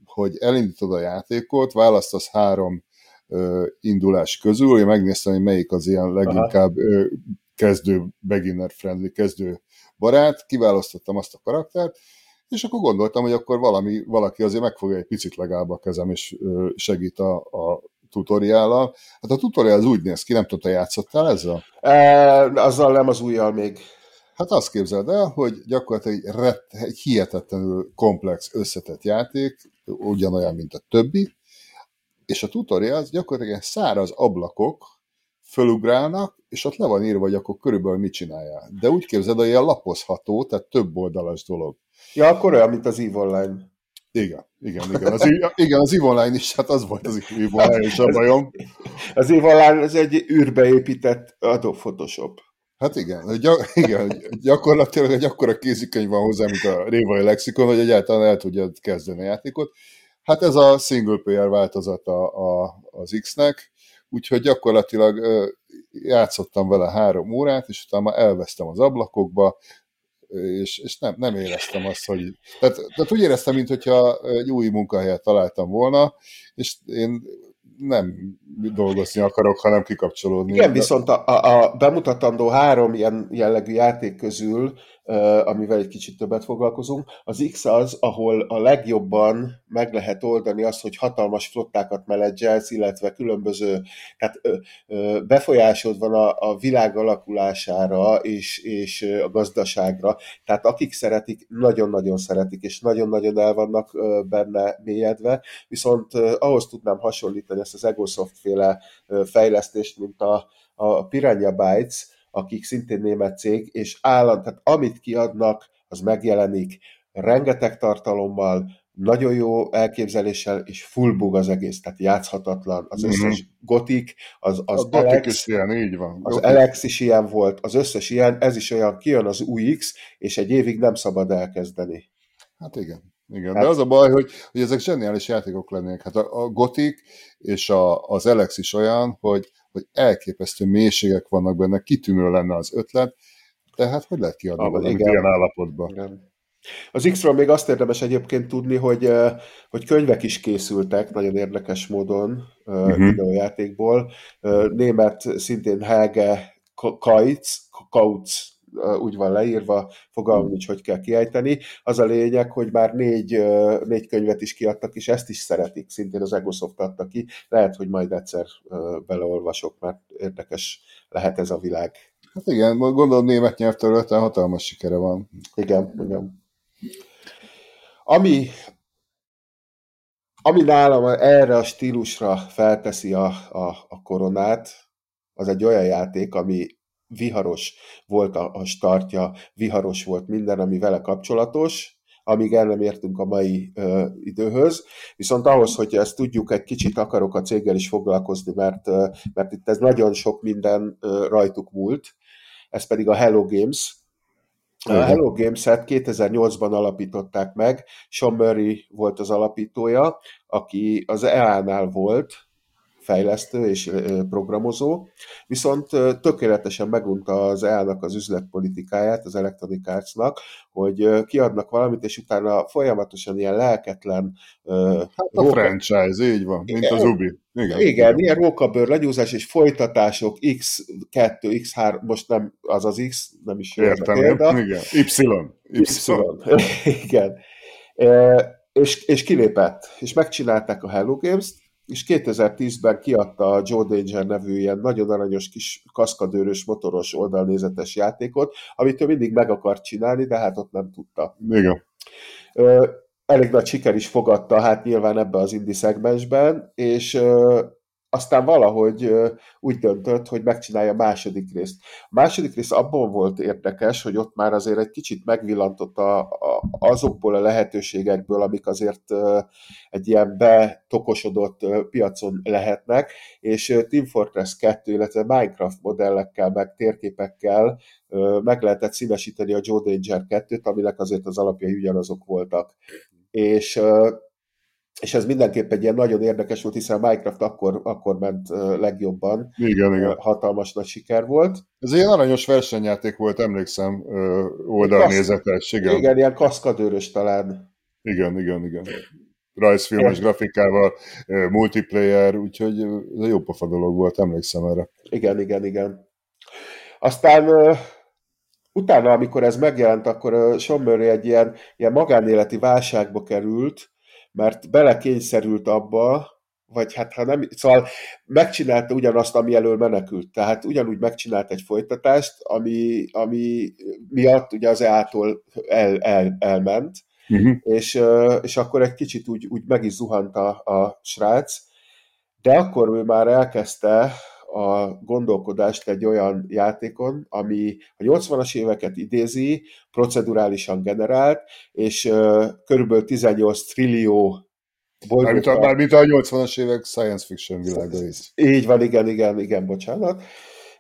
hogy elindítod a játékot, választasz három indulás közül, én megnéztem, hogy melyik az ilyen leginkább Aha. kezdő, beginner friendly, kezdő barát, kiválasztottam azt a karaktert, és akkor gondoltam, hogy akkor valami, valaki azért megfogja egy picit legalább a kezem, és segít a, a tutoriállal. Hát a tutoriál az úgy néz ki, nem tudta, játszottál ezzel? E, azzal nem az újjal még. Hát azt képzeld el, hogy gyakorlatilag egy, rett, egy hihetetlenül komplex, összetett játék, ugyanolyan, mint a többi, és a tutorial az gyakorlatilag száraz ablakok fölugrálnak, és ott le van írva, hogy akkor körülbelül mit csináljál. De úgy képzeld, hogy ilyen lapozható, tehát több oldalas dolog. Ja, akkor olyan, mint az EVE Online. Igen, igen, igen. Az, igen, az EVE Online is, hát az volt az EVE Online is a bajom. Az EVE Online az egy űrbe épített Adobe Photoshop. Hát igen, gy- igen, gyakorlatilag egy akkora kézikönyv van hozzá, mint a Révai Lexikon, hogy egyáltalán el tudja kezdeni a játékot. Hát ez a single player változata a, az X-nek, úgyhogy gyakorlatilag játszottam vele három órát, és utána elvesztem az ablakokba, és, és nem, nem éreztem azt, hogy... Tehát, tehát úgy éreztem, mintha egy új munkahelyet találtam volna, és én nem dolgozni akarok, hanem kikapcsolódni. Igen, viszont a, a, bemutatandó három ilyen jellegű játék közül amivel egy kicsit többet foglalkozunk. Az X az, ahol a legjobban meg lehet oldani azt, hogy hatalmas flottákat menedzselsz, illetve különböző, tehát befolyásod van a, a világ alakulására és, és a gazdaságra. Tehát akik szeretik, nagyon-nagyon szeretik, és nagyon-nagyon el vannak benne mélyedve, viszont ahhoz tudnám hasonlítani ezt az Egosoft féle fejlesztést, mint a, a Piranha Bytes, akik szintén német cég, és állam, tehát amit kiadnak, az megjelenik rengeteg tartalommal, nagyon jó elképzeléssel, és full bug az egész, tehát játszhatatlan. Az összes mm-hmm. gotik, az, az a Alex, is ilyen, így van. Az gotik. Alex is ilyen volt, az összes ilyen, ez is olyan, kijön az UX, és egy évig nem szabad elkezdeni. Hát igen. Igen, hát, de az a baj, hogy, hogy ezek zseniális játékok lennének. Hát a, a Gothic és a, az Alex is olyan, hogy hogy elképesztő mélységek vannak benne, kitűnő lenne az ötlet, tehát hogy lehet kiadni ah, igen. ilyen állapotban? Igen. Az X-ről még azt érdemes egyébként tudni, hogy, hogy könyvek is készültek nagyon érdekes módon uh-huh. videójátékból. Német szintén Helge Kautz, Kautz úgy van leírva, fogalmam nincs, hogy kell kiejteni. Az a lényeg, hogy már négy, négy könyvet is kiadtak, és ezt is szeretik, szintén az Egosoft adta ki. Lehet, hogy majd egyszer beleolvasok, mert érdekes lehet ez a világ. Hát igen, gondolom német nyelvterületen hatalmas sikere van. Igen, igen. Ami, ami nálam erre a stílusra felteszi a, a, a koronát, az egy olyan játék, ami viharos volt a, a startja, viharos volt minden, ami vele kapcsolatos, amíg el nem értünk a mai ö, időhöz. Viszont ahhoz, hogy ezt tudjuk, egy kicsit akarok a céggel is foglalkozni, mert, ö, mert itt ez nagyon sok minden ö, rajtuk múlt, ez pedig a Hello Games, a Hello Games-et 2008-ban alapították meg, Sean Murray volt az alapítója, aki az EA-nál volt, fejlesztő és programozó, viszont tökéletesen megunta az EA-nak az üzletpolitikáját, az Electronic Arts-nak, hogy kiadnak valamit, és utána folyamatosan ilyen lelketlen... Hát a róka... franchise, így van, mint az Ubi. Igen, igen ilyen rókabőr legyúzás és folytatások X2, X3, most nem az az X, nem is Értem, példa. igen. Y. Y. y. igen. E, és, és kilépett, és megcsinálták a Hello Games-t, és 2010-ben kiadta a Joe Danger nevű ilyen nagyon aranyos kis kaszkadőrös, motoros oldalnézetes játékot, amit ő mindig meg akart csinálni, de hát ott nem tudta. Igen. Elég nagy siker is fogadta, hát nyilván ebbe az indie szegmensben, és aztán valahogy úgy döntött, hogy megcsinálja a második részt. A második rész abban volt érdekes, hogy ott már azért egy kicsit megvillantott a, a, azokból a lehetőségekből, amik azért egy ilyen betokosodott piacon lehetnek, és Team Fortress 2, illetve Minecraft modellekkel, meg térképekkel meg lehetett színesíteni a Joe Danger 2-t, aminek azért az alapjai ugyanazok voltak. És és ez mindenképp egy ilyen nagyon érdekes volt, hiszen a Minecraft akkor, akkor ment legjobban. Igen, igen. Hatalmas nagy siker volt. Ez ilyen aranyos versenyjáték volt, emlékszem, oldalnézetes. Igen. igen, ilyen kaszkadőrös talán. Igen, igen, igen. Rajzfilmes grafikával, multiplayer, úgyhogy ez egy jó pofa dolog volt, emlékszem erre. Igen, igen, igen. Aztán utána, amikor ez megjelent, akkor Sean Murray egy ilyen, ilyen magánéleti válságba került, mert belekényszerült abba, vagy hát ha nem, szóval megcsinálta ugyanazt, ami elől menekült. Tehát ugyanúgy megcsinált egy folytatást, ami, ami miatt ugye az EA-tól el, el, elment, uh-huh. és, és akkor egy kicsit úgy, úgy meg is zuhant a, a srác, de akkor ő már elkezdte a gondolkodást egy olyan játékon, ami a 80-as éveket idézi, procedurálisan generált, és uh, körülbelül 18 trillió Mármint a, mármint a 80-as évek science fiction világa is. Így van, igen, igen, igen, bocsánat.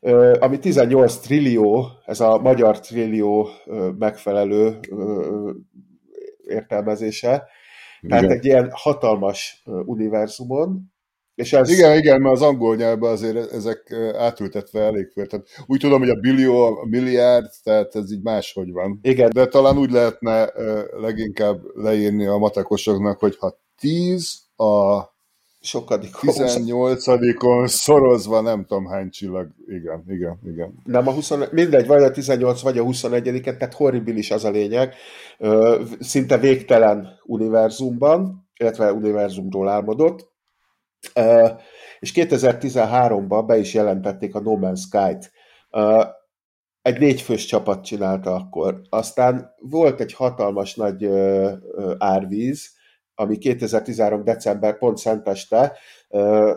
Uh, ami 18 trillió, ez a magyar trillió uh, megfelelő értelmezése, tehát igen. egy ilyen hatalmas univerzumon, és ez... Igen, igen, mert az angol nyelvben azért ezek átültetve elég fél. Tehát úgy tudom, hogy a billió, a milliárd, tehát ez így máshogy van. Igen. De talán úgy lehetne leginkább leírni a matekosoknak, hogy ha 10 a sokadik 18-on szorozva nem tudom hány csillag. Igen, igen, igen. Nem a 20, mindegy, vagy a 18 vagy a 21 tehát horribilis az a lényeg. Szinte végtelen univerzumban, illetve univerzumról álmodott és 2013-ban be is jelentették a No Man's Sky-t. Egy négyfős csapat csinálta akkor. Aztán volt egy hatalmas nagy árvíz, ami 2013. december pont szenteste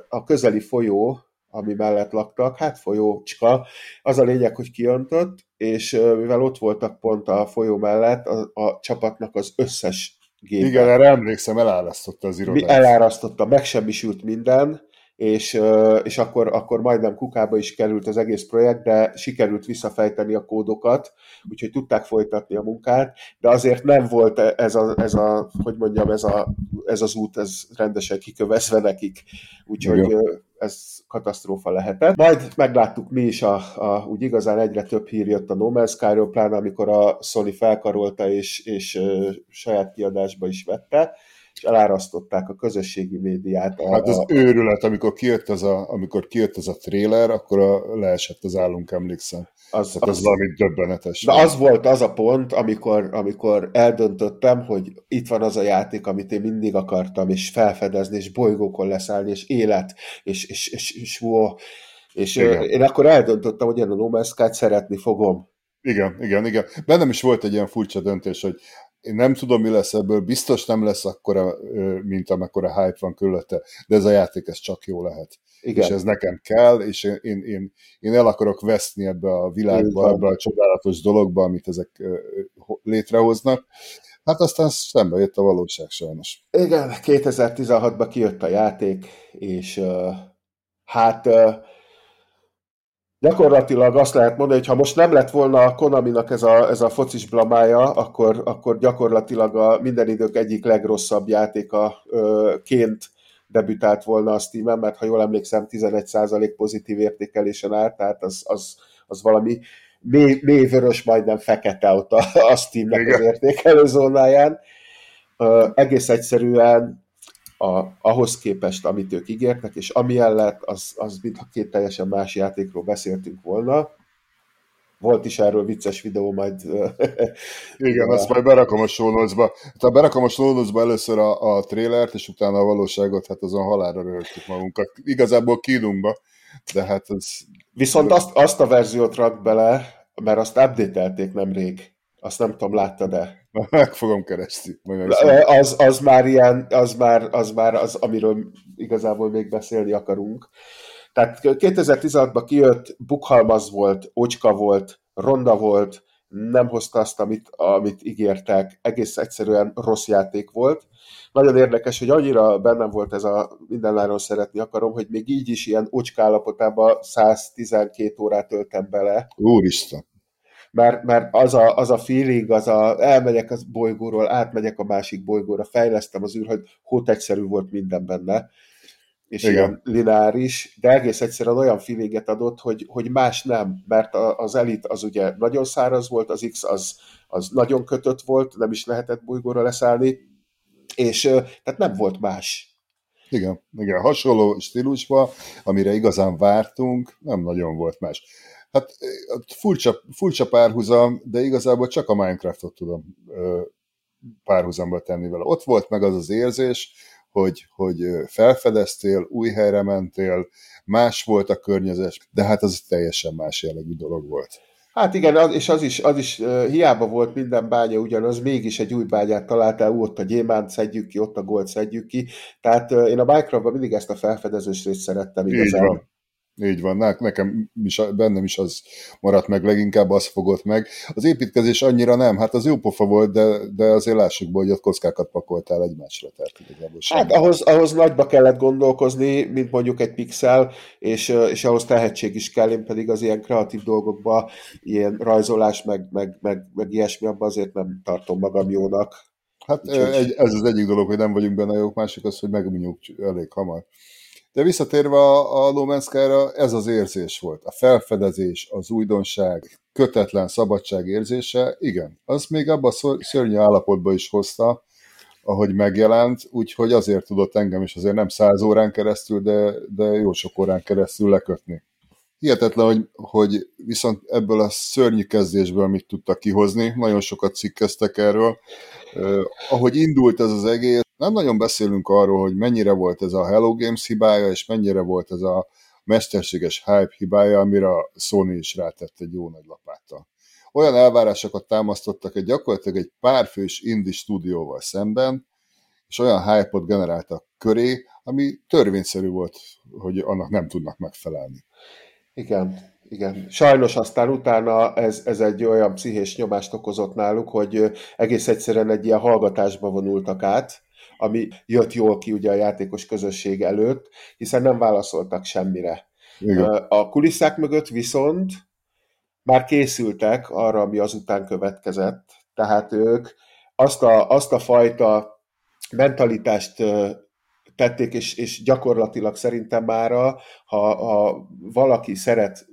a közeli folyó, ami mellett laktak, hát folyócska, az a lényeg, hogy kiöntött, és mivel ott voltak pont a folyó mellett, a, a csapatnak az összes gépen. Igen, erre emlékszem, elárasztotta az irodát. Elárasztotta, megsemmisült minden, és, és akkor, akkor majdnem kukába is került az egész projekt, de sikerült visszafejteni a kódokat, úgyhogy tudták folytatni a munkát, de azért nem volt ez a, ez a hogy mondjam, ez, a, ez az út, ez rendesen kikövezve nekik, úgyhogy Jó. Ez katasztrófa lehetett. Majd megláttuk mi is, a, a, úgy igazán egyre több hír jött a No Man's Sky-ról, pláne amikor a Sony felkarolta és, és saját kiadásba is vette, és elárasztották a közösségi médiát. A, hát az a... őrület, amikor kijött ez a, amikor kijött ez a tréler, akkor a, leesett az állunk, emlékszem. Az, Tehát az, az valami döbbenetes. De az volt az a pont, amikor, amikor eldöntöttem, hogy itt van az a játék, amit én mindig akartam, és felfedezni, és bolygókon leszállni, és élet, és, és, és, és, wow. és igen. én akkor eldöntöttem, hogy én a No Man's Sky-t szeretni fogom. Igen, igen, igen. Bennem is volt egy ilyen furcsa döntés, hogy én nem tudom, mi lesz ebből, biztos nem lesz akkora, mint amekkora hype van körülötte, de ez a játék, ez csak jó lehet. Igen. És ez nekem kell, és én, én, én, én el akarok veszni ebbe a világba, Igen. ebbe a csodálatos dologba, amit ezek létrehoznak. Hát aztán szembe jött a valóság sajnos. Igen, 2016-ban kijött a játék, és uh, hát uh, gyakorlatilag azt lehet mondani, hogy ha most nem lett volna a Konaminak ez a, ez a focis blamája, akkor, akkor gyakorlatilag a minden idők egyik legrosszabb játéka uh, ként debütált volna a Steam-en, mert ha jól emlékszem, 11% pozitív értékelésen állt, tehát az, az, az valami mély, mély vörös, majdnem fekete ott a, a Steam-nek az értékelő zónáján. Uh, egész egyszerűen a, ahhoz képest, amit ők ígértek, és ami lett, az, az mintha két teljesen más játékról beszéltünk volna. Volt is erről vicces videó, majd... <laughs> Igen, azt majd berakom a show notes-ba. Hát, berakom a notes először a, a trélert, és utána a valóságot, hát azon halára röhögtük magunkat. Igazából kínunkba, de hát ez... Viszont azt, azt a verziót rak bele, mert azt update-elték nemrég. Azt nem tudom, láttad de. <laughs> Meg fogom keresni. Az, az már ilyen, az már, az már az, amiről igazából még beszélni akarunk. Tehát 2016-ban kijött, bukhalmaz volt, ocska volt, ronda volt, nem hozta azt, amit, amit ígértek, egész egyszerűen rossz játék volt. Nagyon érdekes, hogy annyira bennem volt ez a mindenáron szeretni akarom, hogy még így is ilyen ocska állapotában 112 órát töltem bele. Úristen! Mert, mert az, a, az a feeling, az a elmegyek a bolygóról, átmegyek a másik bolygóra, fejlesztem az űr, hogy hót egyszerű volt minden benne és Igen. ilyen lineáris, de egész egyszerűen olyan feelinget adott, hogy, hogy más nem, mert az elit az ugye nagyon száraz volt, az X az, az nagyon kötött volt, nem is lehetett bolygóra leszállni, és tehát nem volt más. Igen, igen, hasonló stílusban, amire igazán vártunk, nem nagyon volt más. Hát furcsa, furcsa párhuzam, de igazából csak a Minecraftot tudom párhuzamba tenni vele. Ott volt meg az az érzés, hogy, hogy felfedeztél, új helyre mentél, más volt a környezet, de hát az teljesen más jellegű dolog volt. Hát igen, az, és az is, az is hiába volt minden bánya ugyanaz, mégis egy új bányát találtál, ú, ott a gyémánt szedjük ki, ott a gold szedjük ki. Tehát én a Minecraftban mindig ezt a felfedezős részt szerettem igazán. Így van. Így van, nekem is, bennem is az maradt meg, leginkább az fogott meg. Az építkezés annyira nem, hát az jó pofa volt, de, de azért lássuk be, hogy ott kockákat pakoltál egymásra. Tehát igazából hát ahhoz, ahhoz nagyba kellett gondolkozni, mint mondjuk egy pixel, és, és ahhoz tehetség is kell, én pedig az ilyen kreatív dolgokba, ilyen rajzolás, meg, meg, meg, meg ilyesmi, abban azért nem tartom magam jónak. Hát Úgyhogy... ez az egyik dolog, hogy nem vagyunk benne jók, másik az, hogy megmondjuk elég hamar. De visszatérve a, a Sky-ra, ez az érzés volt. A felfedezés, az újdonság, kötetlen szabadság érzése, igen, az még abban a szörnyű állapotban is hozta, ahogy megjelent, úgyhogy azért tudott engem is azért nem száz órán keresztül, de, de jó sok órán keresztül lekötni. Hihetetlen, hogy, hogy viszont ebből a szörnyű kezdésből mit tudtak kihozni, nagyon sokat cikkeztek erről. Uh, ahogy indult ez az egész, nem nagyon beszélünk arról, hogy mennyire volt ez a Hello Games hibája, és mennyire volt ez a mesterséges hype hibája, amire a Sony is rátett egy jó nagy lapáttal. Olyan elvárásokat támasztottak egy gyakorlatilag egy párfős indie stúdióval szemben, és olyan hype-ot generáltak köré, ami törvényszerű volt, hogy annak nem tudnak megfelelni. Igen, igen. Sajnos aztán utána ez, ez egy olyan pszichés nyomást okozott náluk, hogy egész egyszerűen egy ilyen hallgatásba vonultak át, ami jött jól ki ugye a játékos közösség előtt, hiszen nem válaszoltak semmire. Igen. A kulisszák mögött viszont már készültek arra, ami azután következett, tehát ők azt a, azt a fajta mentalitást tették, és, és gyakorlatilag szerintem már, ha, ha valaki szeret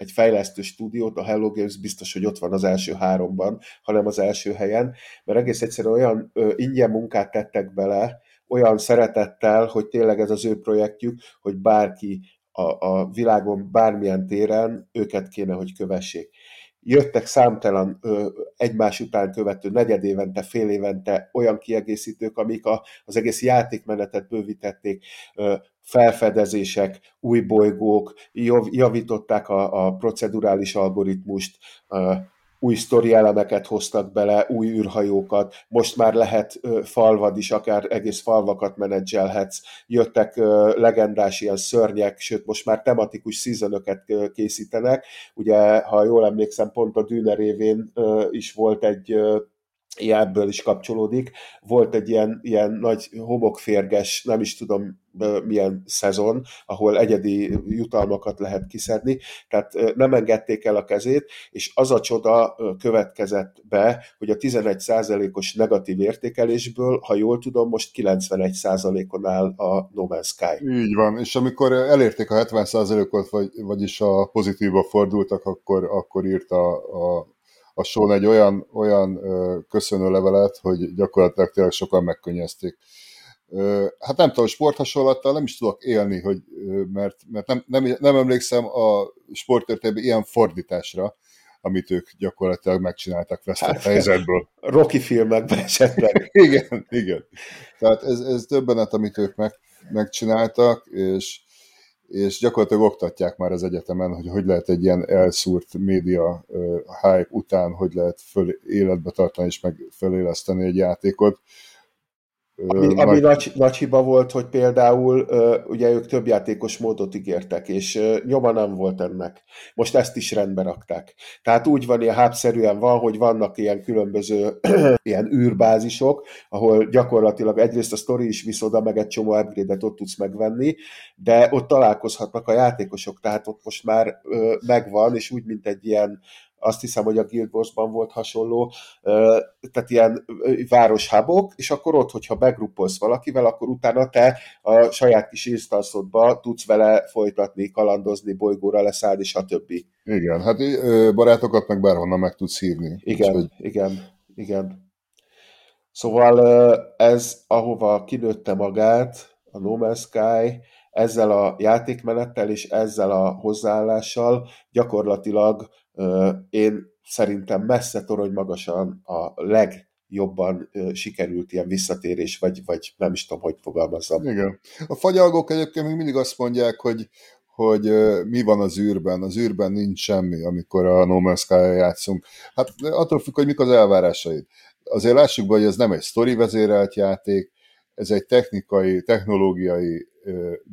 egy fejlesztő stúdiót, a Hello Games biztos, hogy ott van az első háromban, hanem az első helyen, mert egész egyszerűen olyan ö, ingyen munkát tettek bele, olyan szeretettel, hogy tényleg ez az ő projektjük, hogy bárki a, a világon bármilyen téren őket kéne, hogy kövessék jöttek számtalan ö, egymás után követő negyed évente, fél évente olyan kiegészítők, amik a, az egész játékmenetet bővítették, ö, felfedezések, új bolygók, jav, javították a, a procedurális algoritmust, ö, új sztori elemeket hoztak bele, új űrhajókat, most már lehet falvad is, akár egész falvakat menedzselhetsz, jöttek legendás ilyen szörnyek, sőt most már tematikus szízönöket készítenek, ugye ha jól emlékszem, pont a Dűner révén is volt egy ebből is kapcsolódik. Volt egy ilyen, ilyen nagy homokférges, nem is tudom milyen szezon, ahol egyedi jutalmakat lehet kiszedni, tehát nem engedték el a kezét, és az a csoda következett be, hogy a 11%-os negatív értékelésből, ha jól tudom, most 91%-on áll a No Man's Sky. Így van, és amikor elérték a 70%-ot, vagy, vagyis a pozitívba fordultak, akkor, akkor írta a a Sean egy olyan, olyan köszönő levelet, hogy gyakorlatilag tényleg sokan megkönnyezték. Hát nem tudom, sporthasonlattal nem is tudok élni, hogy, mert, mert nem, nem, nem emlékszem a sporttörténetben ilyen fordításra, amit ők gyakorlatilag megcsináltak vesztett hát, helyzetből. Rocky filmekben esetleg. <laughs> igen, igen. Tehát ez, ez döbbenet, amit ők meg, megcsináltak, és és gyakorlatilag oktatják már az egyetemen, hogy hogy lehet egy ilyen elszúrt média hype után, hogy lehet föl, életbe tartani és meg feléleszteni egy játékot. Ami, nagy... ami nagy, nagy hiba volt, hogy például ugye ők több játékos módot ígértek, és nyoma nem volt ennek. Most ezt is rendbe rakták. Tehát úgy van, ilyen hápszerűen van, hogy vannak ilyen különböző <clears throat> ilyen űrbázisok, ahol gyakorlatilag egyrészt a sztori is visz oda, meg egy csomó upgrade-et ott tudsz megvenni, de ott találkozhatnak a játékosok, tehát ott most már megvan, és úgy, mint egy ilyen azt hiszem, hogy a Guild Wars-ban volt hasonló, tehát ilyen városhábok, és akkor ott, hogyha begruppolsz valakivel, akkor utána te a saját kis instanszodba tudsz vele folytatni, kalandozni, bolygóra leszállni, stb. Igen, hát barátokat meg bárhonnan meg tudsz hívni. Igen, Úgyhogy... igen, igen. Szóval ez, ahova kinőtte magát a No Man's Sky, ezzel a játékmenettel és ezzel a hozzáállással gyakorlatilag én szerintem messze torony magasan a legjobban sikerült ilyen visszatérés, vagy, vagy nem is tudom, hogy fogalmazzam. Igen. A fagyalgók egyébként még mindig azt mondják, hogy, hogy mi van az űrben. Az űrben nincs semmi, amikor a No Man's sky játszunk. Hát attól függ, hogy mik az elvárásaid. Azért lássuk be, hogy ez nem egy sztori vezérelt játék, ez egy technikai, technológiai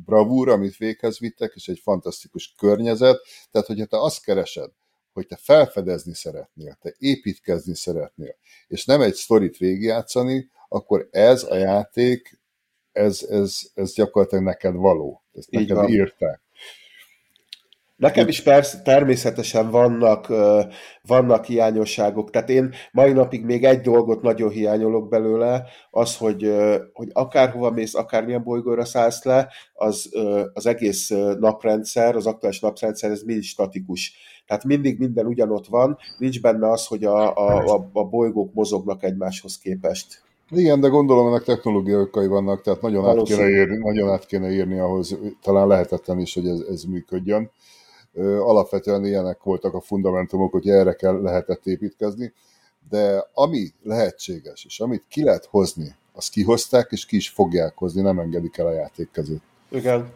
bravúr, amit véghez vittek, és egy fantasztikus környezet. Tehát, hogyha te azt keresed, hogy te felfedezni szeretnél, te építkezni szeretnél, és nem egy sztorit végigjátszani, akkor ez a játék, ez, ez, ez gyakorlatilag neked való. Ezt Így neked van. írták. Nekem is persze, természetesen vannak, vannak hiányosságok. Tehát én mai napig még egy dolgot nagyon hiányolok belőle, az, hogy, hogy akárhova mész, akármilyen bolygóra szállsz le, az, az egész naprendszer, az aktuális naprendszer, ez mind statikus. Tehát mindig minden ugyanott van, nincs benne az, hogy a, a, a, a bolygók mozognak egymáshoz képest. Igen, de gondolom, ennek technológiai okai vannak, tehát nagyon át, kéne írni, nagyon át kéne írni ahhoz, talán lehetetlen is, hogy ez, ez működjön. Alapvetően ilyenek voltak a fundamentumok, hogy erre kell lehetett építkezni, de ami lehetséges, és amit ki lehet hozni, azt kihozták, és ki is fogják hozni, nem engedik el a játék kezét. Igen.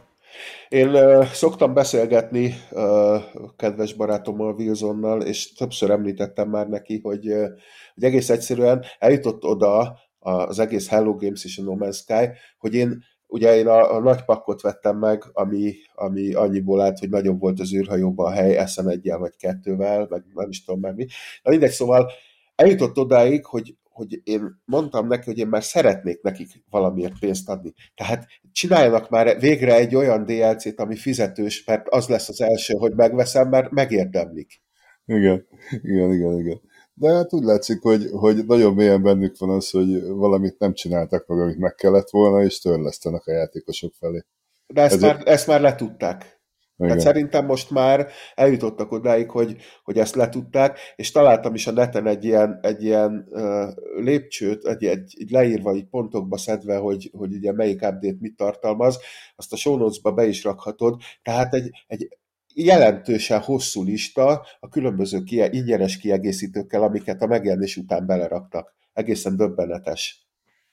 Én uh, szoktam beszélgetni uh, kedves barátommal, Wilsonnal, és többször említettem már neki, hogy, uh, hogy egész egyszerűen eljutott oda az egész Hello Games és a No Man's Sky, hogy én ugye én a, a nagy pakkot vettem meg, ami, ami annyiból állt, hogy nagyobb volt az űrhajóban a hely, eszem egyel vagy kettővel, meg nem is tudom meg mi. Na mindegy, szóval eljutott odáig, hogy hogy én mondtam neki, hogy én már szeretnék nekik valamiért pénzt adni. Tehát csináljanak már végre egy olyan DLC-t, ami fizetős, mert az lesz az első, hogy megveszem, mert megérdemlik. Igen, igen, igen, igen. De hát úgy látszik, hogy, hogy nagyon mélyen bennük van az, hogy valamit nem csináltak meg, amit meg kellett volna, és törlesztenek a játékosok felé. De ezt, Ezért... már, ezt már letudták. Tehát szerintem most már eljutottak odáig, hogy, hogy ezt letudták, és találtam is a neten egy ilyen, egy ilyen uh, lépcsőt, egy, egy, egy leírva, egy pontokba szedve, hogy, hogy ugye melyik update mit tartalmaz, azt a show notes-ba be is rakhatod, tehát egy, egy jelentősen hosszú lista a különböző kie, ingyenes kiegészítőkkel, amiket a megjelenés után beleraktak. Egészen döbbenetes.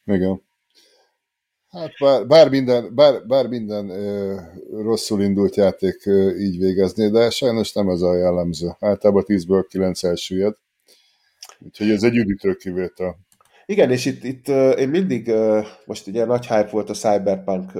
Igen. Hát bár, bár minden, bár, bár minden ö, rosszul indult játék ö, így végezné, de sajnos nem ez a jellemző. Általában 10-ből 9 elsüllyed. Úgyhogy ez egy üdítő kivétel. Igen, és itt, itt én mindig, most ugye nagy hype volt a Cyberpunk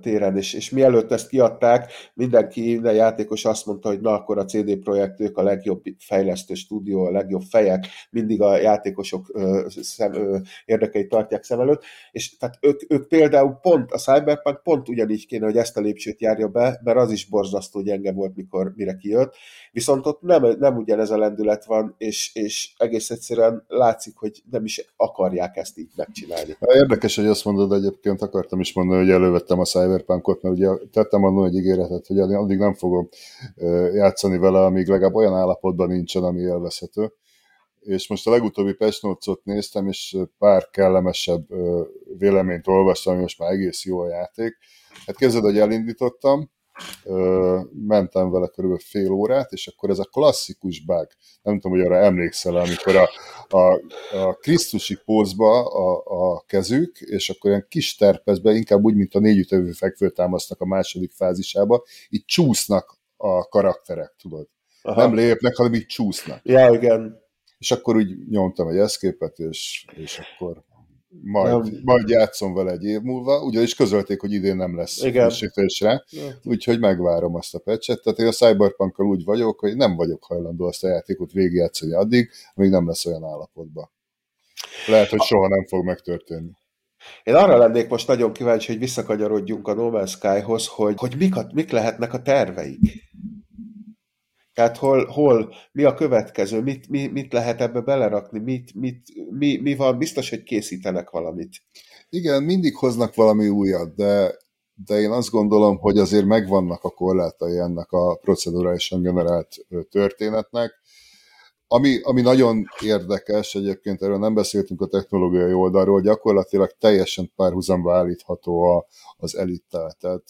téren, és, és mielőtt ezt kiadták, mindenki, minden játékos azt mondta, hogy na akkor a CD Projekt ők a legjobb fejlesztő stúdió, a legjobb fejek, mindig a játékosok szem, érdekeit tartják szem előtt, és tehát ők, ők például pont, a Cyberpunk pont ugyanígy kéne, hogy ezt a lépcsőt járja be, mert az is borzasztó gyenge volt, mikor mire kijött, viszont ott nem, nem ugyanez a lendület van, és, és egész egyszerűen látszik, hogy nem is akar akarják ezt így megcsinálni. Érdekes, hogy azt mondod, egyébként akartam is mondani, hogy elővettem a Cyberpunkot, mert ugye tettem annól egy ígéretet, hogy addig nem fogom játszani vele, amíg legalább olyan állapotban nincsen, ami élvezhető. És most a legutóbbi Notes-ot néztem, és pár kellemesebb véleményt olvastam, hogy most már egész jó a játék. Hát kezded, hogy elindítottam, mentem vele körülbelül fél órát, és akkor ez a klasszikus bug, nem tudom, hogy arra emlékszel, amikor a, a, a Krisztusi pózba a, a kezük, és akkor ilyen kis terpezbe, inkább úgy, mint a négyütövő fekvőtámasznak a második fázisába, így csúsznak a karakterek, tudod. Aha. Nem lépnek, hanem így csúsznak. Ja, igen. És akkor úgy nyomtam egy eszképet, és, és akkor majd, nem. majd játszom vele egy év múlva, ugyanis közölték, hogy idén nem lesz frissítésre, úgyhogy megvárom azt a pecset. Tehát én a cyberpunk úgy vagyok, hogy nem vagyok hajlandó azt a játékot végigjátszani addig, amíg nem lesz olyan állapotban. Lehet, hogy soha nem fog megtörténni. Én arra lennék most nagyon kíváncsi, hogy visszakanyarodjunk a No Man's Skyhoz, hogy, hogy mik, a, mik lehetnek a terveik. Tehát hol, hol, mi a következő, mit, mi, mit lehet ebbe belerakni, mit, mit, mi, mi van, biztos, hogy készítenek valamit. Igen, mindig hoznak valami újat, de, de én azt gondolom, hogy azért megvannak a korlátai ennek a procedurálisan generált történetnek. Ami, ami nagyon érdekes, egyébként erről nem beszéltünk a technológiai oldalról, gyakorlatilag teljesen párhuzamba állítható a, az elittel. Tehát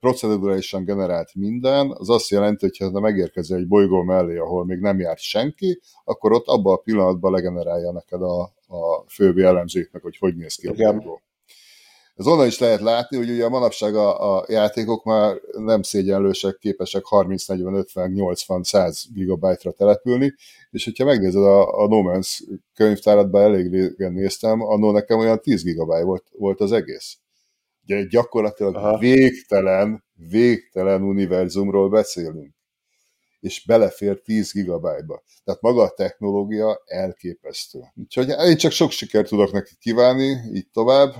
procedurálisan generált minden, az azt jelenti, hogy ha megérkezel egy bolygó mellé, ahol még nem járt senki, akkor ott abban a pillanatban legenerálja neked a, a főbb jellemzőknek, hogy hogy néz ki a bolygó. Ez onnan is lehet látni, hogy ugye a manapság a, a játékok már nem szégyenlősek, képesek 30, 40, 50, 80, 100 gigabájtra települni, és hogyha megnézed a, a No Man's könyvtáratban elég régen néztem, annól nekem olyan 10 gigabáj volt, volt az egész. Ugye gyakorlatilag Aha. végtelen, végtelen univerzumról beszélünk. És belefér 10 gigabájba. Tehát maga a technológia elképesztő. Úgyhogy én csak sok sikert tudok neki kívánni, így tovább.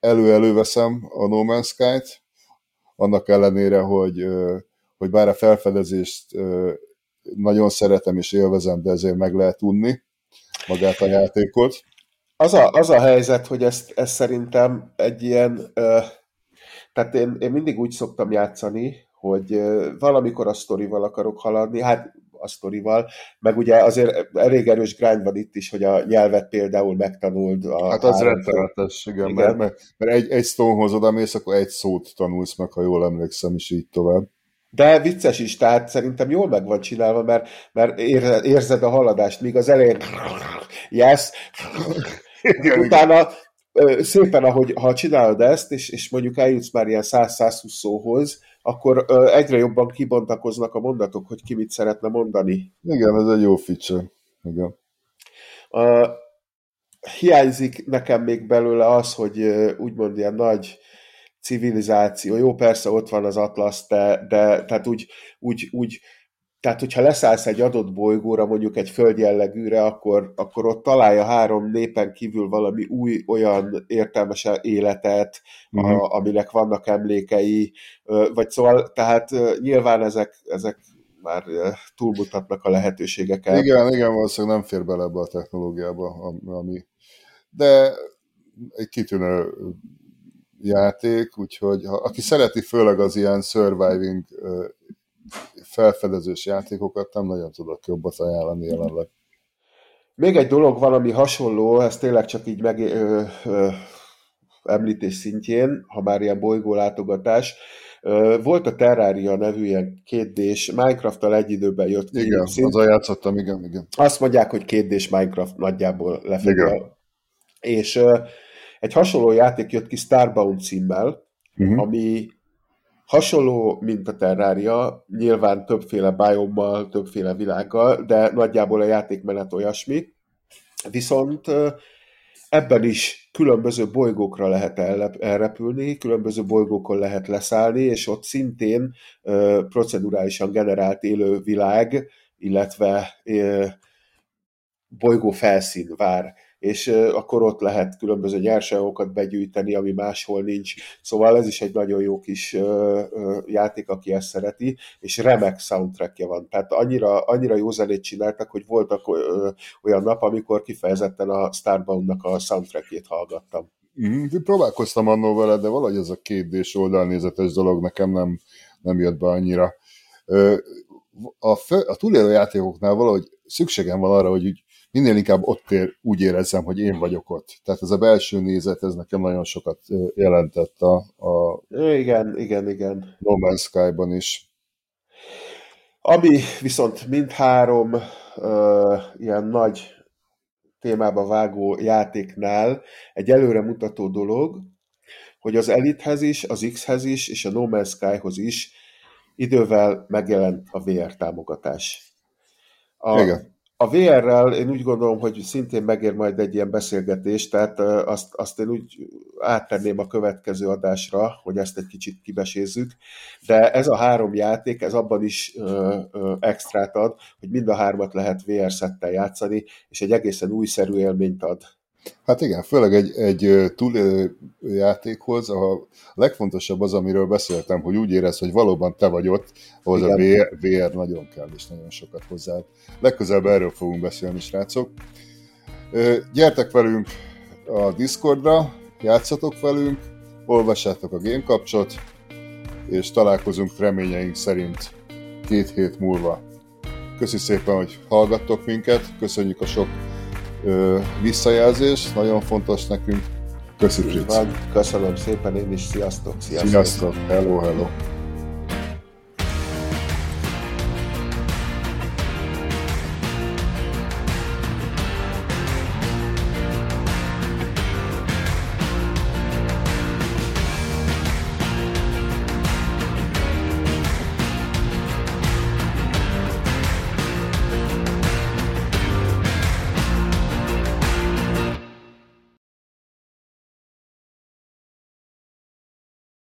Elő-elő veszem a No Man's Sky-t, annak ellenére, hogy, hogy bár a felfedezést nagyon szeretem és élvezem, de ezért meg lehet unni magát a játékot az a, az a helyzet, hogy ezt, ezt szerintem egy ilyen, ö, tehát én, én mindig úgy szoktam játszani, hogy ö, valamikor a sztorival akarok haladni, hát a sztorival, meg ugye azért elég erős grind van itt is, hogy a nyelvet például megtanuld. A hát az rettenetes, igen, igen. Mert, mert, egy, egy stonehoz oda mész, akkor egy szót tanulsz meg, ha jól emlékszem, is így tovább. De vicces is, tehát szerintem jól meg van csinálva, mert, mert érzed a haladást, míg az elején yes, igen, utána szépen, ahogy ha csinálod ezt, és, és mondjuk eljutsz már ilyen 100-120 szóhoz, akkor egyre jobban kibontakoznak a mondatok, hogy ki mit szeretne mondani. Igen, ez egy jó feature. Igen. Uh, hiányzik nekem még belőle az, hogy úgymond ilyen nagy civilizáció, jó, persze ott van az Atlasz, de, de tehát úgy, úgy, úgy tehát, hogyha leszállsz egy adott bolygóra, mondjuk egy földjellegűre, akkor, akkor ott találja három népen kívül valami új, olyan értelmes életet, uh-huh. a, mhm. aminek vannak emlékei, vagy szóval, tehát nyilván ezek, ezek már túlmutatnak a lehetőségeken. Igen, igen, valószínűleg nem fér bele ebbe a technológiába, ami... De egy kitűnő játék, úgyhogy ha, aki szereti főleg az ilyen surviving felfedezős játékokat, nem nagyon tudok jobbat ajánlani jelenleg. Még egy dolog van, ami hasonló, ez tényleg csak így meg, ö, ö, említés szintjén, ha már ilyen bolygólátogatás, volt a Terraria nevű ilyen kétdés, Minecraft-tal egy időben jött ki. Igen, szint. azzal játszottam, igen, igen. Azt mondják, hogy kétdés Minecraft nagyjából lefedve. És uh, egy hasonló játék jött ki Starbound címmel, uh-huh. ami hasonló, mint a Terraria, nyilván többféle biommal, többféle világgal, de nagyjából a játékmenet olyasmi. Viszont ebben is különböző bolygókra lehet elrepülni, különböző bolygókon lehet leszállni, és ott szintén procedurálisan generált élő világ, illetve bolygó felszín vár és akkor ott lehet különböző nyersanyagokat begyűjteni, ami máshol nincs. Szóval ez is egy nagyon jó kis játék, aki ezt szereti, és remek soundtrackje van. Tehát annyira, annyira jó zenét csináltak, hogy voltak olyan nap, amikor kifejezetten a Starbound-nak a soundtrackjét hallgattam. Mm, próbálkoztam annól vele, de valahogy ez a kétdés oldalnézetes dolog nekem nem, nem jött be annyira. A, fő, a túlélő játékoknál valahogy szükségem van arra, hogy úgy minél inkább ott ér, úgy érezzem, hogy én vagyok ott. Tehát ez a belső nézet, ez nekem nagyon sokat jelentett a, a igen, igen, igen. No Man's Sky-ban is. Ami viszont mindhárom uh, ilyen nagy témába vágó játéknál egy előremutató dolog, hogy az Elithez is, az X-hez is, és a No Man's Sky-hoz is idővel megjelent a VR támogatás. A, Igen a VR-rel én úgy gondolom, hogy szintén megér majd egy ilyen beszélgetés, tehát azt, azt én úgy áttenném a következő adásra, hogy ezt egy kicsit kibesézzük, de ez a három játék, ez abban is ö, ö, extrát ad, hogy mind a hármat lehet VR szettel játszani, és egy egészen újszerű élményt ad. Hát igen, főleg egy, egy túlélő játékhoz a legfontosabb az, amiről beszéltem, hogy úgy érez, hogy valóban te vagy ott, ahhoz igen. a VR, VR nagyon kell, és nagyon sokat hozzá. Legközelebb erről fogunk beszélni, srácok. Gyertek velünk a Discordra, játszatok velünk, olvassátok a Game Kapcsot, és találkozunk reményeink szerint két hét múlva. Köszönjük szépen, hogy hallgattok minket, köszönjük a sok ö, visszajelzés, nagyon fontos nekünk. Köszönjük. Köszönöm szépen, én is, sziasztok! Sziasztok, sziasztok. hello, hello!